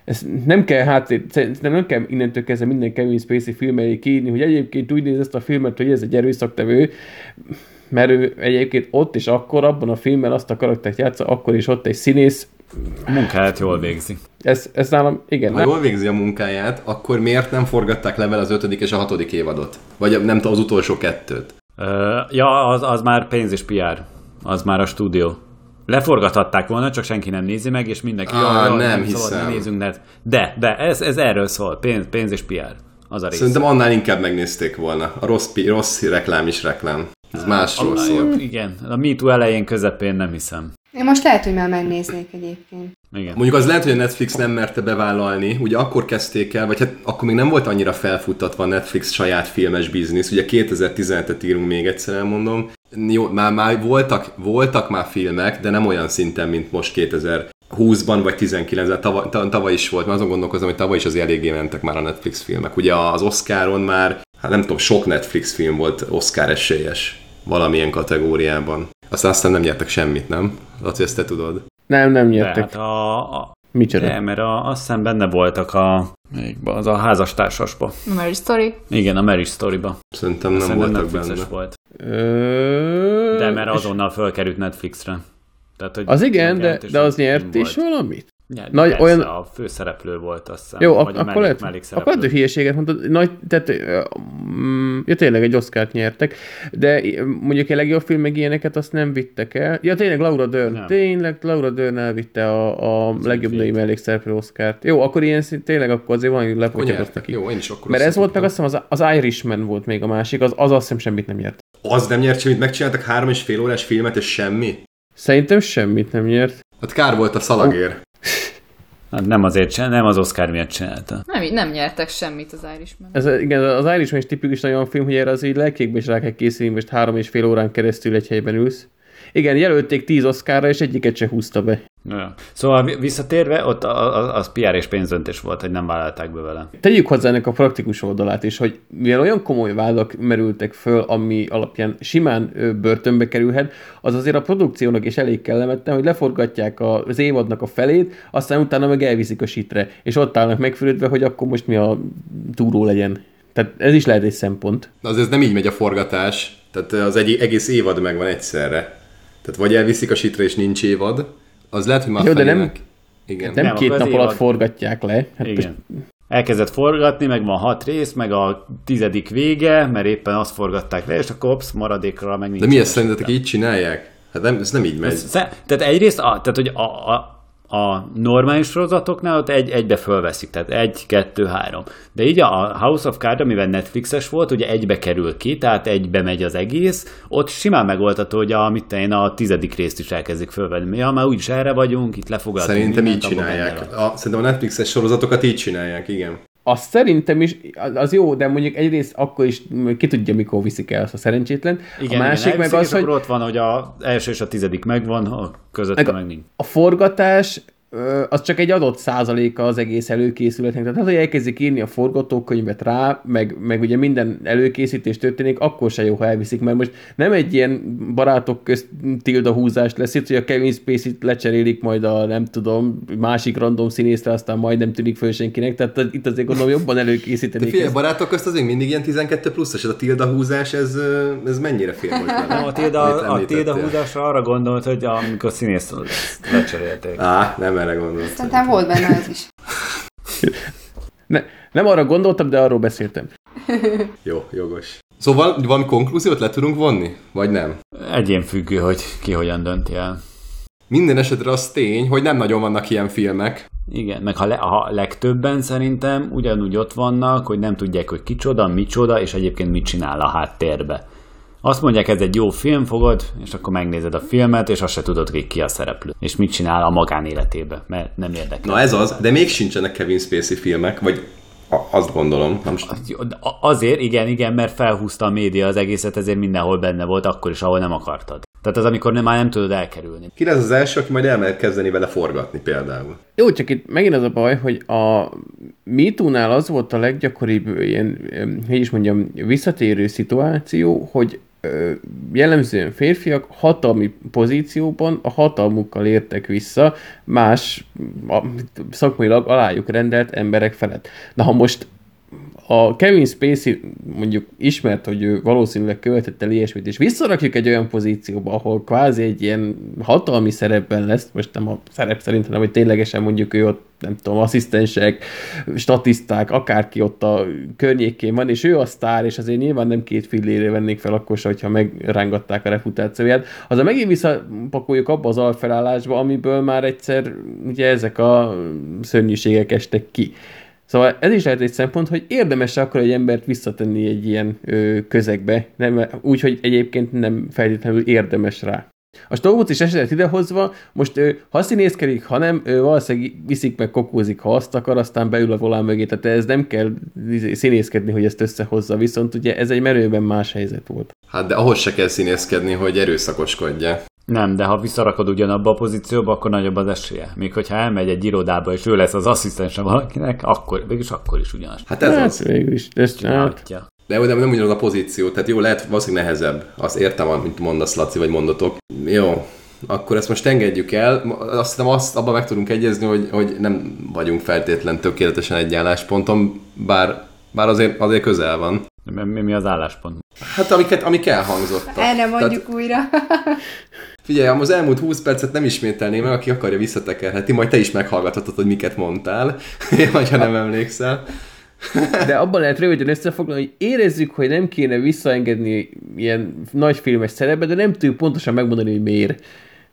ez nem kell háttér, szerintem nem kell innentől kezdve minden Kevin Spacey film elé kiírni, hogy egyébként úgy néz ezt a filmet, hogy ez egy erőszaktevő, mert ő egyébként ott és akkor, abban a filmben azt a karaktert játsza, akkor is ott egy színész. A munkáját jól végzi. Ez, ez nálam, igen. Ha jól végzi a munkáját, akkor miért nem forgatták le vele az ötödik és a hatodik évadot? Vagy nem tudom, az utolsó kettőt? Ö, ja, az, az már pénz és PR. Az már a stúdió. Leforgathatták volna, csak senki nem nézi meg, és mindenki, Á, jaj, nem nem szabad, hiszem. ne nézünk, de, de, de ez, ez erről szól, pénz, pénz és PR. Az a rész. Szerintem annál inkább megnézték volna. A rossz, pi- rossz reklám is reklám. Ez másról Annál szól. Igen, a MeToo elején, közepén nem hiszem. Én most lehet, hogy már megnéznék egyébként. Igen. Mondjuk az lehet, hogy a Netflix nem merte bevállalni, ugye akkor kezdték el, vagy hát akkor még nem volt annyira felfuttatva a Netflix saját filmes biznisz, ugye 2017-et írunk még egyszer elmondom. Jó, már, már voltak, voltak már filmek, de nem olyan szinten, mint most 2020-ban vagy 19-ben, tavaly, ta- tavaly is volt, mert azon gondolkozom, hogy tavaly is azért eléggé mentek már a Netflix filmek. Ugye az Oscaron már, hát nem tudom, sok Netflix film volt Oscar esélyes valamilyen kategóriában. Aztán aztán nem nyertek semmit, nem? Laci, ezt te tudod. Nem, nem De nyertek. hát a, a, Micsoda? de, mert a, azt hiszem benne voltak a, az a házastársasba. A Mary Story. Igen, a Marriage Story-ba. Szerintem nem Szerintem voltak Netflixes benne. volt. Ö... De mert azonnal fölkerült Netflixre. Tehát, hogy Az igen, de, de az nyert is volt. valamit. Nyert, Nagy- Nagy, olyan- a főszereplő volt, azt hiszem. Jó, vagy ak- a akkor mellék, lehet, mellékszereplő. akkor lehet, hogy hülyeséget mondtad. Nagy, tehát, mm, ja, tényleg egy Oscárt nyertek, de mondjuk egy legjobb film meg ilyeneket azt nem vittek el. Ja, tényleg Laura Dern. Nem. Tényleg Laura Dern elvitte a, a legjobb női mellékszereplő Oscárt. Jó, akkor ilyen szint, tényleg akkor azért van, hogy Akkor lepotyogott nyertek. neki. Jó, én is akkor Mert ez volt meg azt hiszem az, az Irishman volt még a másik, az, az azt hiszem semmit nem nyert. Az nem nyert semmit, megcsináltak három és fél órás filmet, és semmi? Szerintem semmit nem nyert. Hát kár volt a szalagér. Hát nem azért csinál, nem az Oscar miatt csinálta. Nem, nem nyertek semmit az Irishman. Ez, igen, az Irishman is tipikus olyan film, hogy erre az így lelkékbe is rá kell készülni, most három és fél órán keresztül egy helyben ülsz. Igen, jelölték tíz oszkára, és egyiket se húzta be. Ja. Szóval vi- visszatérve, ott az PR és pénzdöntés volt, hogy nem vállalták be vele. Tegyük hozzá ennek a praktikus oldalát is, hogy mivel olyan komoly vádak merültek föl, ami alapján simán börtönbe kerülhet, az azért a produkciónak is elég kellemetlen, hogy leforgatják a- az évadnak a felét, aztán utána meg elviszik a sitre, és ott állnak megfürödve, hogy akkor most mi a túró legyen. Tehát ez is lehet egy szempont. Na azért nem így megy a forgatás. Tehát az egy egész évad megvan egyszerre. Tehát vagy elviszik a sitre, és nincs évad, az lehet, hogy már Jó, de nem-. Igen. Nem, Nem, két nap alatt évad- forgatják le. Hát most Igen. Elkezdett forgatni, meg van hat rész, meg a tizedik vége, mert éppen azt forgatták le, és akkor opsz, maradékra meg nincs. De mi ezt szerintetek így csinálják? Hát nem, ez nem így megy. Sze- Tehát egyrészt, a, tehát hogy a, a, a normális sorozatoknál ott egy, egybe fölveszik, tehát egy, kettő, három. De így a House of Cards, amivel Netflixes volt, ugye egybe kerül ki, tehát egybe megy az egész, ott simán megoldható, hogy a, mit én, a tizedik részt is elkezdik fölvenni. Ja, már úgyis erre vagyunk, itt lefogadunk. Szerintem így mindent, csinálják. A, szerintem a Netflixes sorozatokat így csinálják, igen. Azt szerintem is, az- az jó, de mondjuk egyrészt akkor is ki tudja, mikor viszik el azt a szerencsétlen. Igen, a másik igen, meg az, hogy ott van, hogy az első és a tizedik megvan, a közötte Meg meg, a- nincs. a forgatás az csak egy adott százaléka az egész előkészületnek. Tehát az, hogy elkezdik írni a forgatókönyvet rá, meg, meg ugye minden előkészítés történik, akkor se jó, ha elviszik, mert most nem egy ilyen barátok közt tilda húzás lesz itt, hogy a Kevin Spacey-t lecserélik majd a nem tudom, másik random színészre, aztán majd nem tűnik föl senkinek, tehát itt azért gondolom jobban De előkészítenék. figyelj, barátok közt azért mindig ilyen 12 pluszos, ez a tilda húzás, ez, ez mennyire fél vele? Nem, a Tilda, a Tilda húzásra arra gondolt, hogy amikor színész lecserélték. Á, nem erre gondoltam. Szerintem volt benne az is. Ne, nem arra gondoltam, de arról beszéltem. Jó, jogos. Szóval valami konklúziót le tudunk vonni? Vagy nem? Egyén függő, hogy ki hogyan dönti el. Minden esetre az tény, hogy nem nagyon vannak ilyen filmek. Igen, meg ha, le, ha legtöbben szerintem ugyanúgy ott vannak, hogy nem tudják, hogy kicsoda, micsoda, és egyébként mit csinál a háttérbe. Azt mondják, ez egy jó film, fogod, és akkor megnézed a filmet, és azt se tudod, hogy ki a szereplő, és mit csinál a magánéletébe, mert nem érdekel. Na ez az, de még sincsenek Kevin Spacey filmek, vagy azt gondolom. Nem. Azért, igen, igen, mert felhúzta a média az egészet, ezért mindenhol benne volt, akkor is, ahol nem akartad. Tehát az, amikor nem, már nem tudod elkerülni. Ki lesz az első, aki majd elmehet kezdeni vele forgatni például? Jó, csak itt megint az a baj, hogy a MeToo-nál az volt a leggyakoribb ilyen, hogy is mondjam, visszatérő szituáció, hogy jellemzően férfiak hatalmi pozícióban a hatalmukkal értek vissza más a, szakmailag alájuk rendelt emberek felett. Na ha most a Kevin Spacey mondjuk ismert, hogy ő valószínűleg követett el ilyesmit, és visszarakjuk egy olyan pozícióba, ahol kvázi egy ilyen hatalmi szerepben lesz, most nem a szerep szerint, hanem hogy ténylegesen mondjuk ő ott, nem tudom, asszisztensek, statiszták, akárki ott a környékén van, és ő a sztár, és azért nyilván nem két fillére vennék fel akkor se, hogyha megrángatták a reputációját. Az a megint visszapakoljuk abba az alfelállásba, amiből már egyszer ugye ezek a szörnyűségek estek ki. Szóval ez is lehet egy szempont, hogy érdemes akkor egy embert visszatenni egy ilyen ö, közegbe, nem, úgy, hogy egyébként nem feltétlenül érdemes rá. A Stolbuc is esetet idehozva, most ő, ha színészkedik, ha nem, ő valószínűleg viszik meg kokózik, ha azt akar, aztán beül a volán mögé, tehát ez nem kell izé, színészkedni, hogy ezt összehozza, viszont ugye ez egy merőben más helyzet volt. Hát de ahhoz se kell színészkedni, hogy erőszakoskodja. Nem, de ha visszarakod ugyanabba a pozícióba, akkor nagyobb az esélye. Még hogyha elmegy egy irodába, és ő lesz az asszisztense valakinek, akkor, mégis akkor is ugyanaz. Hát ez Hát az. végül is, hát, Csinálhatja. De nem, nem ugyanaz a pozíció, tehát jó, lehet valószínűleg nehezebb. Azt értem, amit mondasz, Laci, vagy mondatok. Jó, akkor ezt most engedjük el. Azt hiszem, azt abban meg tudunk egyezni, hogy, hogy nem vagyunk feltétlen tökéletesen egy állásponton, bár, bár azért, azért közel van. Mi, mi, mi az álláspont? Hát amiket, amik elhangzottak. Erre mondjuk Tehát, újra. figyelj, az elmúlt 20 percet nem ismételném meg, aki akarja visszatekerheti, majd te is meghallgathatod, hogy miket mondtál, vagy ha nem emlékszel. De abban lehet röviden összefoglalni, hogy érezzük, hogy nem kéne visszaengedni ilyen nagy filmes szerepbe, de nem tudjuk pontosan megmondani, hogy miért.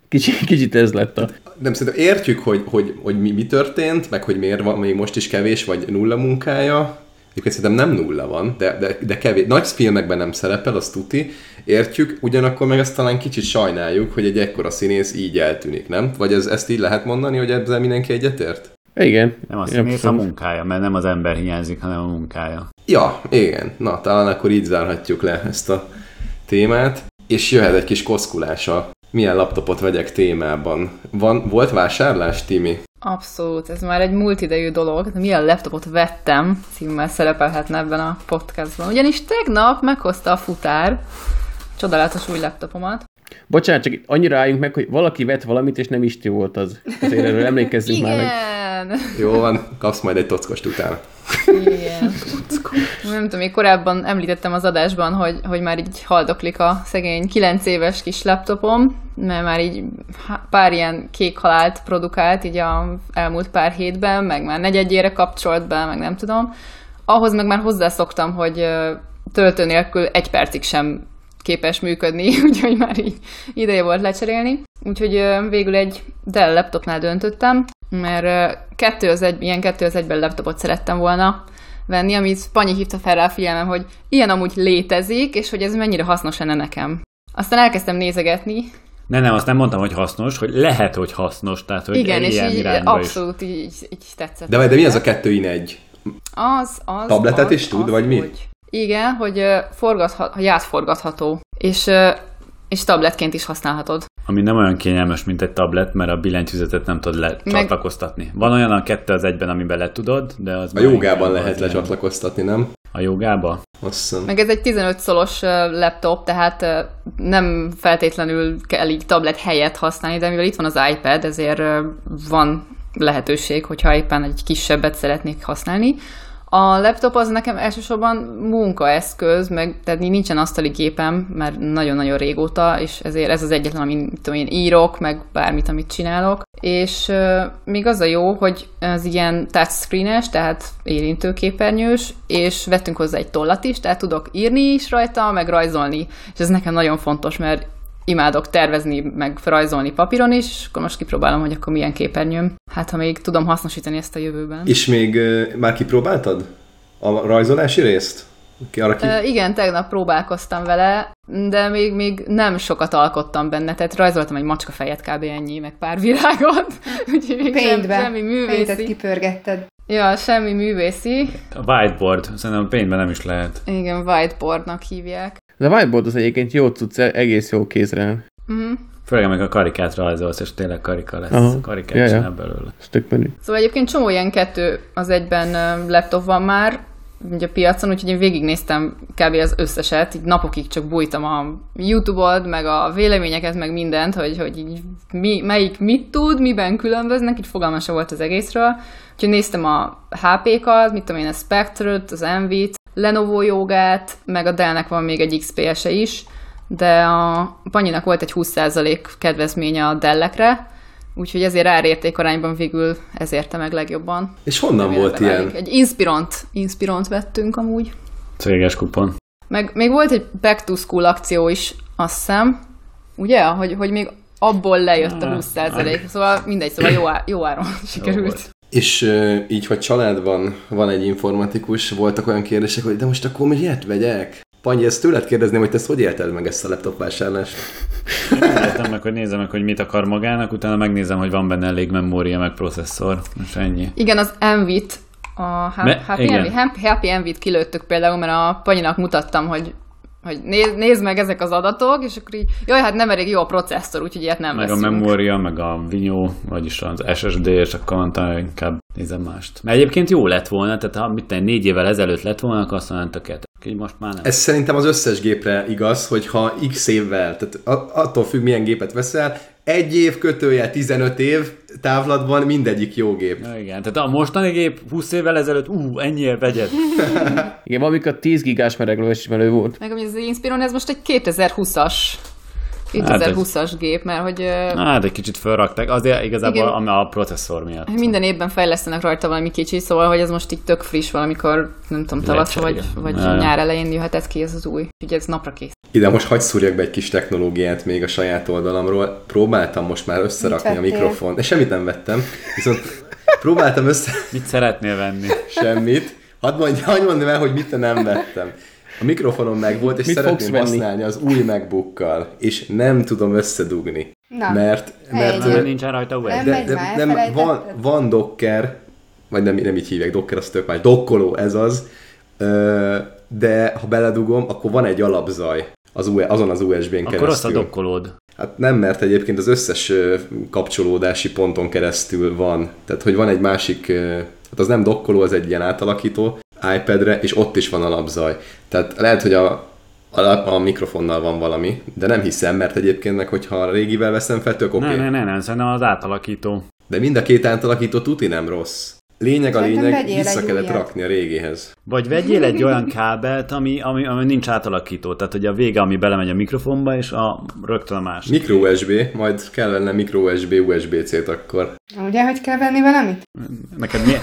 Kicsit, kicsit ez lett a... Nem szerintem értjük, hogy, hogy, hogy mi, mi történt, meg hogy miért van még most is kevés, vagy nulla munkája. Egyébként szerintem nem nulla van, de, de, de kevés. Nagy filmekben nem szerepel, az tuti. Értjük, ugyanakkor meg azt talán kicsit sajnáljuk, hogy egy ekkora színész így eltűnik, nem? Vagy ez, ezt így lehet mondani, hogy ezzel mindenki egyetért? Igen. Nem a Igen, színész, a munkája, mert nem az ember hiányzik, hanem a munkája. Ja, igen. Na, talán akkor így zárhatjuk le ezt a témát. És jöhet egy kis koszkulása. Milyen laptopot vegyek témában? Van, volt vásárlás, Timi? Abszolút, ez már egy múlt idejű dolog. De milyen laptopot vettem, címmel szerepelhetne ebben a podcastban. Ugyanis tegnap meghozta a futár csodálatos új laptopomat. Bocsánat, csak annyira álljunk meg, hogy valaki vett valamit, és nem Isti volt az. Azért erről emlékezzünk már meg. Igen! Jó van, kapsz majd egy tockost utána. Igen. Nem tudom, még korábban említettem az adásban, hogy, hogy már így haldoklik a szegény 9 éves kis laptopom, mert már így pár ilyen kék halált produkált így a elmúlt pár hétben, meg már negyedjére kapcsolt be, meg nem tudom. Ahhoz meg már hozzászoktam, hogy töltő nélkül egy percig sem képes működni, úgyhogy már így ideje volt lecserélni. Úgyhogy végül egy Dell laptopnál döntöttem, mert kettő az egy, ilyen kettő az egyben laptopot szerettem volna venni, amit Panyi hívta fel rá a figyelmem, hogy ilyen amúgy létezik, és hogy ez mennyire hasznos lenne nekem. Aztán elkezdtem nézegetni. Ne, nem, azt nem mondtam, hogy hasznos, hogy lehet, hogy hasznos, tehát hogy Igen, és ilyen így irányba is. abszolút így, így, így tetszett. De, de mi az a kettő in egy? Az, az, Tabletet az, is tud, az, vagy mi? Hogy, igen, hogy forgathat, hogy átforgatható, és, és tabletként is használhatod. Ami nem olyan kényelmes, mint egy tablet, mert a billentyűzetet nem tudod lecsatlakoztatni. Van olyan a kettő az egyben, amiben le tudod, de az A jogában lehet lecsatlakoztatni, nem? A jogába? Azt hiszem. Meg ez egy 15 szolos laptop, tehát nem feltétlenül kell így tablet helyett használni, de mivel itt van az iPad, ezért van lehetőség, hogyha éppen egy kisebbet szeretnék használni. A laptop az nekem elsősorban munkaeszköz, meg tehát nincsen asztali gépem, mert nagyon-nagyon régóta, és ezért ez az egyetlen, amit tudom, én írok, meg bármit, amit csinálok. És uh, még az a jó, hogy az ilyen touchscreenes, tehát érintőképernyős, és vettünk hozzá egy tollat is, tehát tudok írni is rajta, meg rajzolni. És ez nekem nagyon fontos, mert imádok tervezni, meg rajzolni papíron is, és akkor most kipróbálom, hogy akkor milyen képernyőm. Hát, ha még tudom hasznosítani ezt a jövőben. És még uh, már kipróbáltad a rajzolási részt? Ki, arra ki... Uh, igen, tegnap próbálkoztam vele, de még, még nem sokat alkottam benne, tehát rajzoltam egy macska fejet kb. ennyi, meg pár virágot, úgyhogy még sem, semmi művészi. Paintet kipörgetted. Ja, semmi művészi. A whiteboard, szerintem a paintben nem is lehet. Igen, whiteboardnak hívják. De a whiteboard az egyébként jó tudsz, egész jó kézre. Uh-huh. Főleg, meg a karikát rajzolsz, és tényleg karika lesz. Aha. Karikát ja, ja. belőle. Stök menü. Szóval egyébként csomó ilyen kettő az egyben laptop van már, a piacon, úgyhogy én végignéztem kb. az összeset, így napokig csak bújtam a YouTube-ot, meg a véleményeket, meg mindent, hogy, hogy így mi, melyik mit tud, miben különböznek, így fogalma volt az egészről. Úgyhogy néztem a HP-kat, mit tudom én, a Spectre-t, az Envy-t, Lenovo jogát, meg a Dell-nek van még egy XPS-e is, de a Panyinak volt egy 20% kedvezménye a Dellekre, úgyhogy ezért árérték arányban végül ezért meg legjobban. És honnan volt ilyen? Egy Inspirant, Inspirant vettünk amúgy. Céges kupon. Meg még volt egy Back to School akció is, azt hiszem, ugye, hogy, hogy még abból lejött a 20%, szóval mindegy, szóval jó, á, jó áron sikerült. És így, hogy családban van egy informatikus, voltak olyan kérdések, hogy de most akkor miért vegyek? Panyi, ezt tőled kérdezném, hogy te ezt hogy élted meg ezt a laptop vásárlást? Értem meg, hogy nézem meg, hogy mit akar magának, utána megnézem, hogy van benne elég memória, meg processzor, és ennyi. Igen, az Envit, a Happy, Envy, Happy Envit kilőttük például, mert a Panyinak mutattam, hogy hogy nézd, nézd meg ezek az adatok, és akkor így, jaj, hát nem elég jó a processzor, úgyhogy ilyet nem Meg veszünk. a memória, meg a vinyó, vagyis az SSD, és akkor mondtam, inkább nézem mást. Mert egyébként jó lett volna, tehát ha mit négy évvel ezelőtt lett volna, akkor azt mondtam, tökéletes. Így most már nem. Ez szerintem az összes gépre igaz, hogy ha x évvel, tehát attól függ, milyen gépet veszel, egy év kötője 15 év távlatban mindegyik jó gép. Ja, igen, tehát a mostani gép 20 évvel ezelőtt, ú, ennyire vegyed. igen, valamikor 10 gigás mereglős volt. Meg az Inspiron, ez most egy 2020-as 2020-as hát gép, mert hogy... Hát egy kicsit felrakták, azért igazából igen, a processzor miatt. Minden évben fejlesztenek rajta valami kicsi, szóval hogy ez most így tök friss valamikor, nem tudom, tavasz vagy, vagy nyár elején jöhetett ki ez az új. Úgyhogy ez napra kész. Ide most hagyd szúrjak be egy kis technológiát még a saját oldalamról. Próbáltam most már összerakni a mikrofon, de semmit nem vettem, viszont próbáltam össze... Mit szeretnél venni? Semmit. Hadd mondj, hadd mondjam el, hogy mit nem vettem. A mikrofonom meg volt, és Mit szeretném használni az új MacBookkal, és nem tudom összedugni. Na, mert, mert nem nincsen rajta USB. De, de, nem, van, van Docker, vagy nem, nem így hívják, Docker az tök már, dokkoló ez az, de ha beledugom, akkor van egy alapzaj az, azon az USB-n keresztül. Akkor azt a dokkolód. Hát nem, mert egyébként az összes kapcsolódási ponton keresztül van. Tehát, hogy van egy másik, hát az nem dokkoló, az egy ilyen átalakító, iPad-re, és ott is van alapzaj. Tehát lehet, hogy a, a, a mikrofonnal van valami, de nem hiszem, mert egyébként meg, hogyha a régivel veszem fel, tök oké. Okay. Ne, ne, ne, ne, szerintem az átalakító. De mind a két átalakító tuti nem rossz. Lényeg a lényeg, vissza kellett újat. rakni a régihez. Vagy vegyél egy olyan kábelt, ami, ami, ami nincs átalakító, tehát hogy a vége, ami belemegy a mikrofonba, és a rögtön a másik. Micro USB, majd kell venni micro USB, USB-C-t akkor. Ugye, hogy kell venni valamit? Neked mi?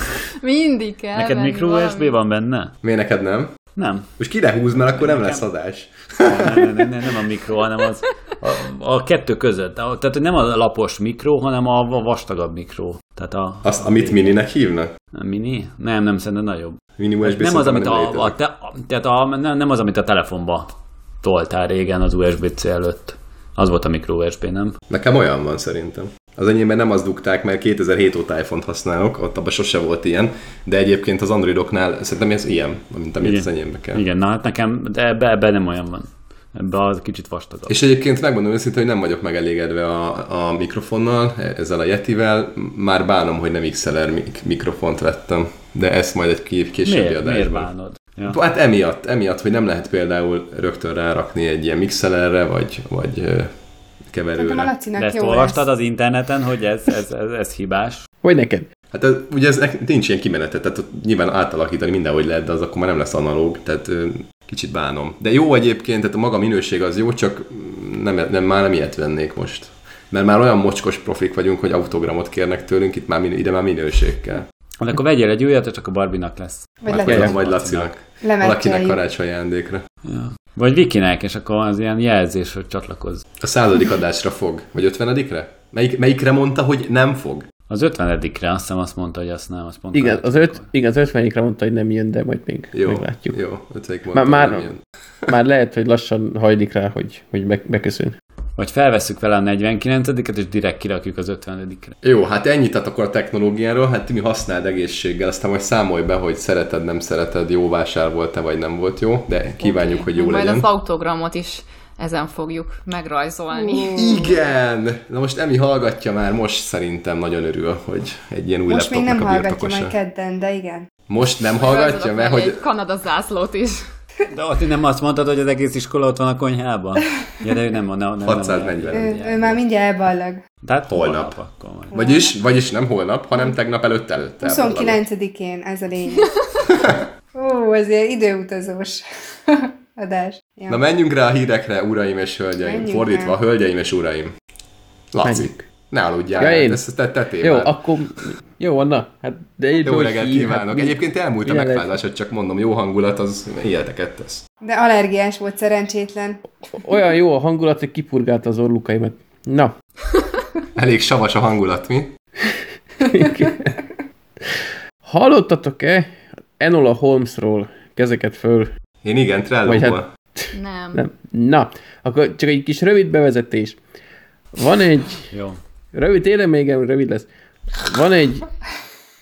Mindig kell Neked micro USB van benne? Miért neked nem? Nem. Most kire húz, mert akkor nem lesz adás. Nem, nem, nem, nem, nem a mikro, hanem az a, a kettő között. Tehát nem a lapos mikro, hanem a vastagabb mikro. Tehát a, Azt, amit mininek hívnak? A mini? Nem, nem, szerintem nagyobb. Mini USB nem az, amit a, a, te, tehát a, nem, nem az, amit a telefonba toltál régen az USB-C előtt. Az volt a micro USB, nem? Nekem olyan van szerintem. Az enyémben nem az dugták, mert 2007 óta iPhone-t használok, ott abban sose volt ilyen, de egyébként az Androidoknál szerintem ez ilyen, mint amit Igen. az enyémbe kell. Igen, na hát nekem, de ebbe, ebbe nem olyan van. Ebbe az kicsit vastagabb. És egyébként megmondom őszintén, hogy nem vagyok megelégedve a, a mikrofonnal, ezzel a Yetivel. Már bánom, hogy nem XLR mik- mikrofont vettem, de ezt majd egy későbbi miért, adásban. Miért bánod? Ja. Hát emiatt, emiatt, hogy nem lehet például rögtön rárakni egy ilyen mixelerre, vagy, vagy keverőre. De ezt olvastad az interneten, hogy ez, ez, ez, ez hibás? Vagy neked? Hát ez, ugye ez nincs ilyen kimenete, tehát ott nyilván átalakítani mindenhogy lehet, de az akkor már nem lesz analóg, tehát kicsit bánom. De jó egyébként, tehát a maga minőség az jó, csak nem, nem, már nem ilyet vennék most. Mert már olyan mocskos profik vagyunk, hogy autogramot kérnek tőlünk, itt már, ide már minőség kell. Hát akkor vegyél egy újat, és csak a Barbinak lesz. Vagy lehet, vagy, vagy Lacinak. Valakinek karácsony ajándékra. Ja. Vagy Vikinek, és akkor az ilyen jelzés, hogy csatlakozz. A századik adásra fog. Vagy ötvenedikre? Melyik, melyikre mondta, hogy nem fog? Az ötvenedikre azt hiszem azt mondta, hogy azt nem, azt pont Igen, az, öt, igen, az 50 mondta, hogy nem jön, de majd még Jó, meglátjuk. jó. Már, mondta, már, nem jön. már lehet, hogy lassan hajlik rá, hogy, hogy be, beköszön. Vagy felvesszük vele a 49-et, és direkt kirakjuk az 50-re. Jó, hát ennyit tehát akkor a technológiáról, hát Timi használd egészséggel, aztán majd számolj be, hogy szereted, nem szereted, jó vásár volt-e, vagy nem volt jó, de kívánjuk, hogy jó Majd legyen. az autogramot is ezen fogjuk megrajzolni. Igen! Na most Emi hallgatja már, most szerintem nagyon örül, hogy egy ilyen új Most még nem a hallgatja majd kedden, de igen. Most nem hallgatja, mert hogy Egy Kanada zászlót is. De ott nem azt mondtad, hogy az egész iskola ott van a konyhában? Ja, de ő nem, nem, nem, nem 640. Ő, ő már mindjárt elballag. Tehát Holnap. holnap akkor majd. Vagyis, vagyis nem holnap, hanem tegnap előtt előtt. 29-én ez a lényeg. Ó, ezért időutazós adás. Ja. Na menjünk rá a hírekre, uraim és hölgyeim. Menjünk Fordítva, rá. hölgyeim és uraim. Laci, Menjünk. ne aludjál, Ja, én. ezt te tettél Jó, akkor jó van, na. Hát, de egy Jó reggelt hír, kívánok. mi- Egyébként elmúlt a milyen megfázásod, csak mondom, jó hangulat, az életeket tesz. De allergiás volt szerencsétlen. Olyan jó a hangulat, hogy kipurgálta az orlukaimat. Na, Elég savas a hangulat, mi? hallottatok-e Enola Holmesról kezeket föl? Én igen, Trello-ból. hát- Nem. Nem. Na, akkor csak egy kis rövid bevezetés. Van egy Jó. Rövid, tényleg még rövid lesz. Van egy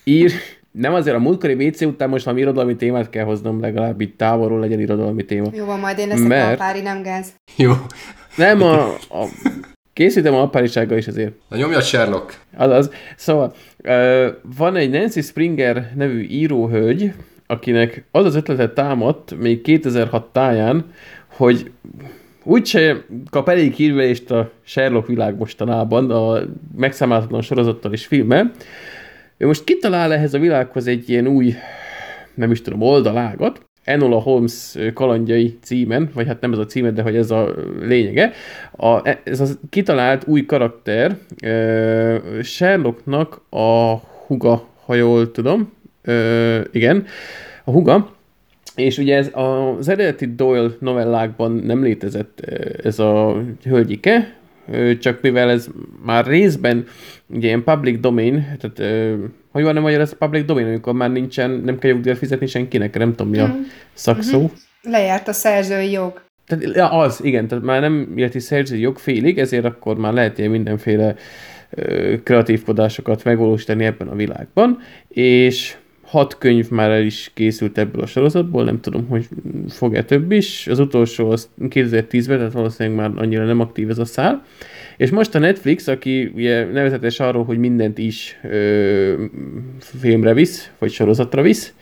ír, nem azért a múltkori WC után most valami irodalmi témát kell hoznom, legalább itt távolról legyen irodalmi téma. Jó van, majd én leszek Mert- a pári, nem gáz. Jó. Nem, a, a készítem a apárisággal is azért. Na nyomja Sherlock. Azaz. Szóval van egy Nancy Springer nevű íróhölgy, akinek az az ötletet támadt még 2006 táján, hogy úgyse kap elég hírvelést a Sherlock világ mostanában, a megszámálhatatlan sorozattal és filmmel. Ő most kitalál ehhez a világhoz egy ilyen új, nem is tudom, oldalágat, Enola Holmes kalandjai címen, vagy hát nem ez a címe, de hogy ez a lényege. A, ez a kitalált új karakter Sherlocknak a huga, ha jól tudom. Igen, a huga. És ugye ez az eredeti Doyle novellákban nem létezett ez a hölgyike, csak mivel ez már részben ugye ilyen public domain, tehát hogy van nem magyar ez public domain, amikor már nincsen, nem kell jogdíjat fizetni senkinek, nem tudom mi a szakszó. Lejárt a szerzői jog. Tehát ja, az, igen, tehát már nem illeti szerzői jog félig, ezért akkor már lehet ilyen mindenféle ö, kreatívkodásokat megvalósítani ebben a világban, és hat könyv már el is készült ebből a sorozatból, nem tudom, hogy fog-e több is. Az utolsó az 2010-ben, tehát valószínűleg már annyira nem aktív ez a szál. És most a Netflix, aki ugye nevezetes arról, hogy mindent is ö, filmre visz, vagy sorozatra visz,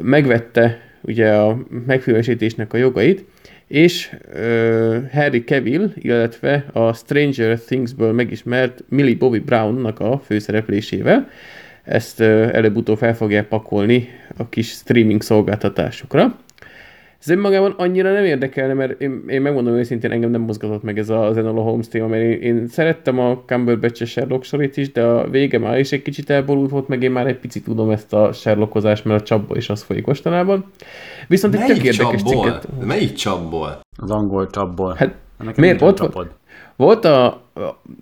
megvette ugye a megfilmesítésnek a jogait, és ö, Harry Cavill, illetve a Stranger Things-ből megismert Millie Bobby Brownnak a főszereplésével. Ezt előbb-utóbb fel fogják pakolni a kis streaming szolgáltatásukra. Ez önmagában annyira nem érdekelne, mert én, én megmondom őszintén, engem nem mozgatott meg ez a, az Enola Holmes téma, mert én, én szerettem a Cumberbatch Sherlock sorit is, de a vége már is egy kicsit elborult volt, meg én már egy picit tudom ezt a Sherlockozást, mert a csapból is az folyik mostanában. Viszont egy tök Melyik érdekes csapból? cikket. Melyik csapból? Az angol csapból. Hát, Nekem miért? Ott, csapod. volt a, a-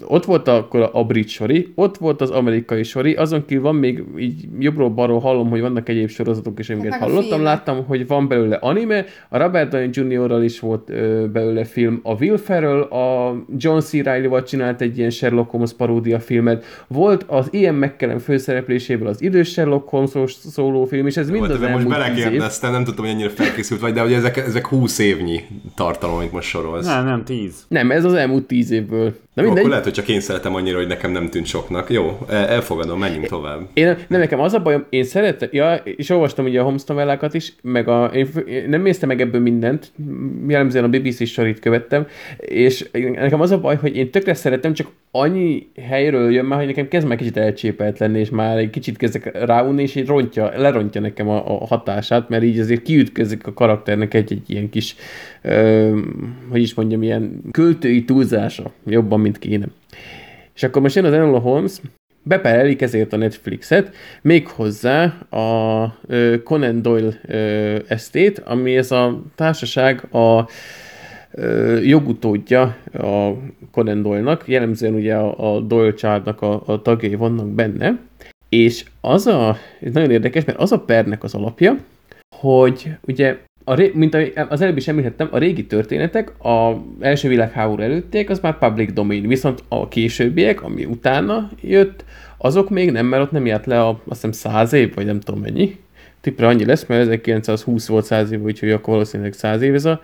ott volt akkor a brit sori, ott volt az amerikai sori, azon kívül van még így jobbról-balról hallom, hogy vannak egyéb sorozatok is, amiket Meg a hallottam, láttam, hogy van belőle anime, a Robert Downey Jr.-ral is volt ö, belőle film, a Will Ferrell, a John C. Reilly-val csinált egy ilyen Sherlock Holmes paródia filmet, volt az Ian McKellen főszerepléséből az idős Sherlock Holmes szóló film, és ez mind Volt, az most elmúlt év. belekérdeztem, nem tudtam, hogy ennyire felkészült vagy, de hogy ezek, ezek 20 évnyi tartalom, amit most sorolsz. Nem, nem, tíz. Nem, ez az elmúlt tíz évből. Na mindegy. akkor lehet, hogy csak én szeretem annyira, hogy nekem nem tűnt soknak. Jó, el- elfogadom, menjünk tovább. Én, nem, nekem az a bajom, én szerettem, ja, és olvastam ugye a Holmes novellákat is, meg a, én nem néztem meg ebből mindent, jellemzően a BBC sorit követtem, és nekem az a baj, hogy én tökre szeretem, csak annyi helyről jön már, hogy nekem kezd már kicsit elcsépelt lenni, és már egy kicsit kezdek ráunni, és így rontja, lerontja nekem a, a hatását, mert így azért kiütközik a karakternek egy-egy ilyen kis, ö, hogy is mondjam, ilyen költői túlzása jobban, mint kéne. És akkor most jön az Enola Holmes, beperelik ezért a Netflixet, méghozzá a ö, Conan Doyle ö, esztét, ami ez a társaság a jogutódja a Conan Doyle-nak, jellemzően ugye a, a Doyle családnak a, a tagjai vannak benne, és az a, ez nagyon érdekes, mert az a pernek az alapja, hogy ugye a ré, mint az előbb is említettem, a régi történetek, a első világháború előttiek, az már public domain, viszont a későbbiek, ami utána jött, azok még nem, mert ott nem járt le a, azt hiszem száz év, vagy nem tudom mennyi. Tipre annyi lesz, mert 1920 volt száz év, úgyhogy akkor valószínűleg száz év ez a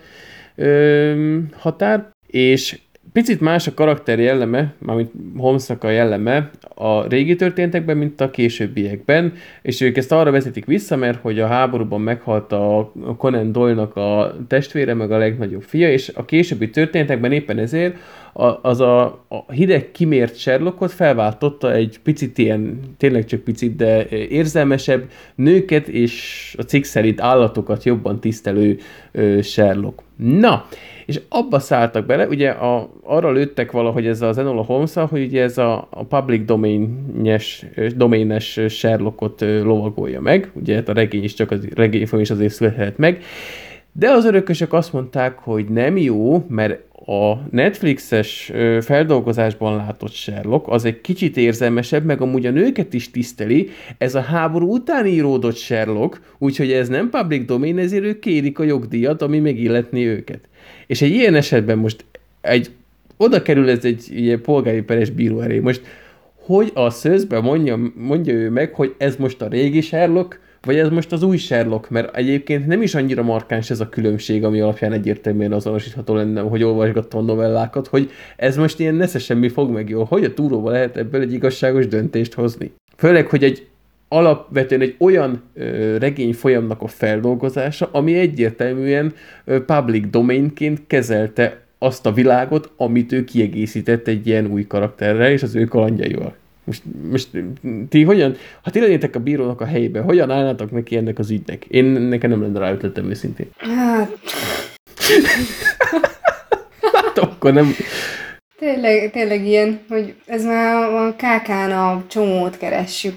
határ. És picit más a karakter jelleme, mármint Holmesnak a jelleme a régi történetekben, mint a későbbiekben, és ők ezt arra vezetik vissza, mert hogy a háborúban meghalt a Conan Doyle-nak a testvére, meg a legnagyobb fia, és a későbbi történetekben éppen ezért az a, a hideg kimért Sherlockot felváltotta egy picit ilyen, tényleg csak picit, de érzelmesebb nőket és a cikk szerint állatokat jobban tisztelő Sherlock. Na, és abba szálltak bele, ugye a, arra lőttek valahogy ez az Enola holmes hogy ugye ez a, a public domain-es, domain-es Sherlockot lovagolja meg, ugye hát a regény is csak az regény is azért születhet meg, de az örökösök azt mondták, hogy nem jó, mert a Netflixes feldolgozásban látott Sherlock az egy kicsit érzelmesebb, meg amúgy a nőket is tiszteli, ez a háború után íródott Sherlock, úgyhogy ez nem public domain, ezért ők kérik a jogdíjat, ami megilletni őket. És egy ilyen esetben most egy, oda kerül ez egy ilyen polgári peres bíró elé. Most hogy a szözbe mondja, mondja ő meg, hogy ez most a régi Sherlock, vagy ez most az új Sherlock, mert egyébként nem is annyira markáns ez a különbség, ami alapján egyértelműen azonosítható lenne, hogy olvasgattam a novellákat, hogy ez most ilyen nesze semmi fog meg jól. Hogy a túróba lehet ebből egy igazságos döntést hozni? Főleg, hogy egy alapvetően egy olyan ö, regény folyamnak a feldolgozása, ami egyértelműen ö, public domainként kezelte azt a világot, amit ő kiegészített egy ilyen új karakterrel és az ő kalandjaival. Most, most ti hogyan, ha ti lennétek a bírónak a helyébe, hogyan állnátok neki ennek az ügynek? Én nekem nem lenne rá ötletem őszintén. Hát... hát akkor nem... Tényleg, tényleg ilyen, hogy ez már a KK-n a csomót keressük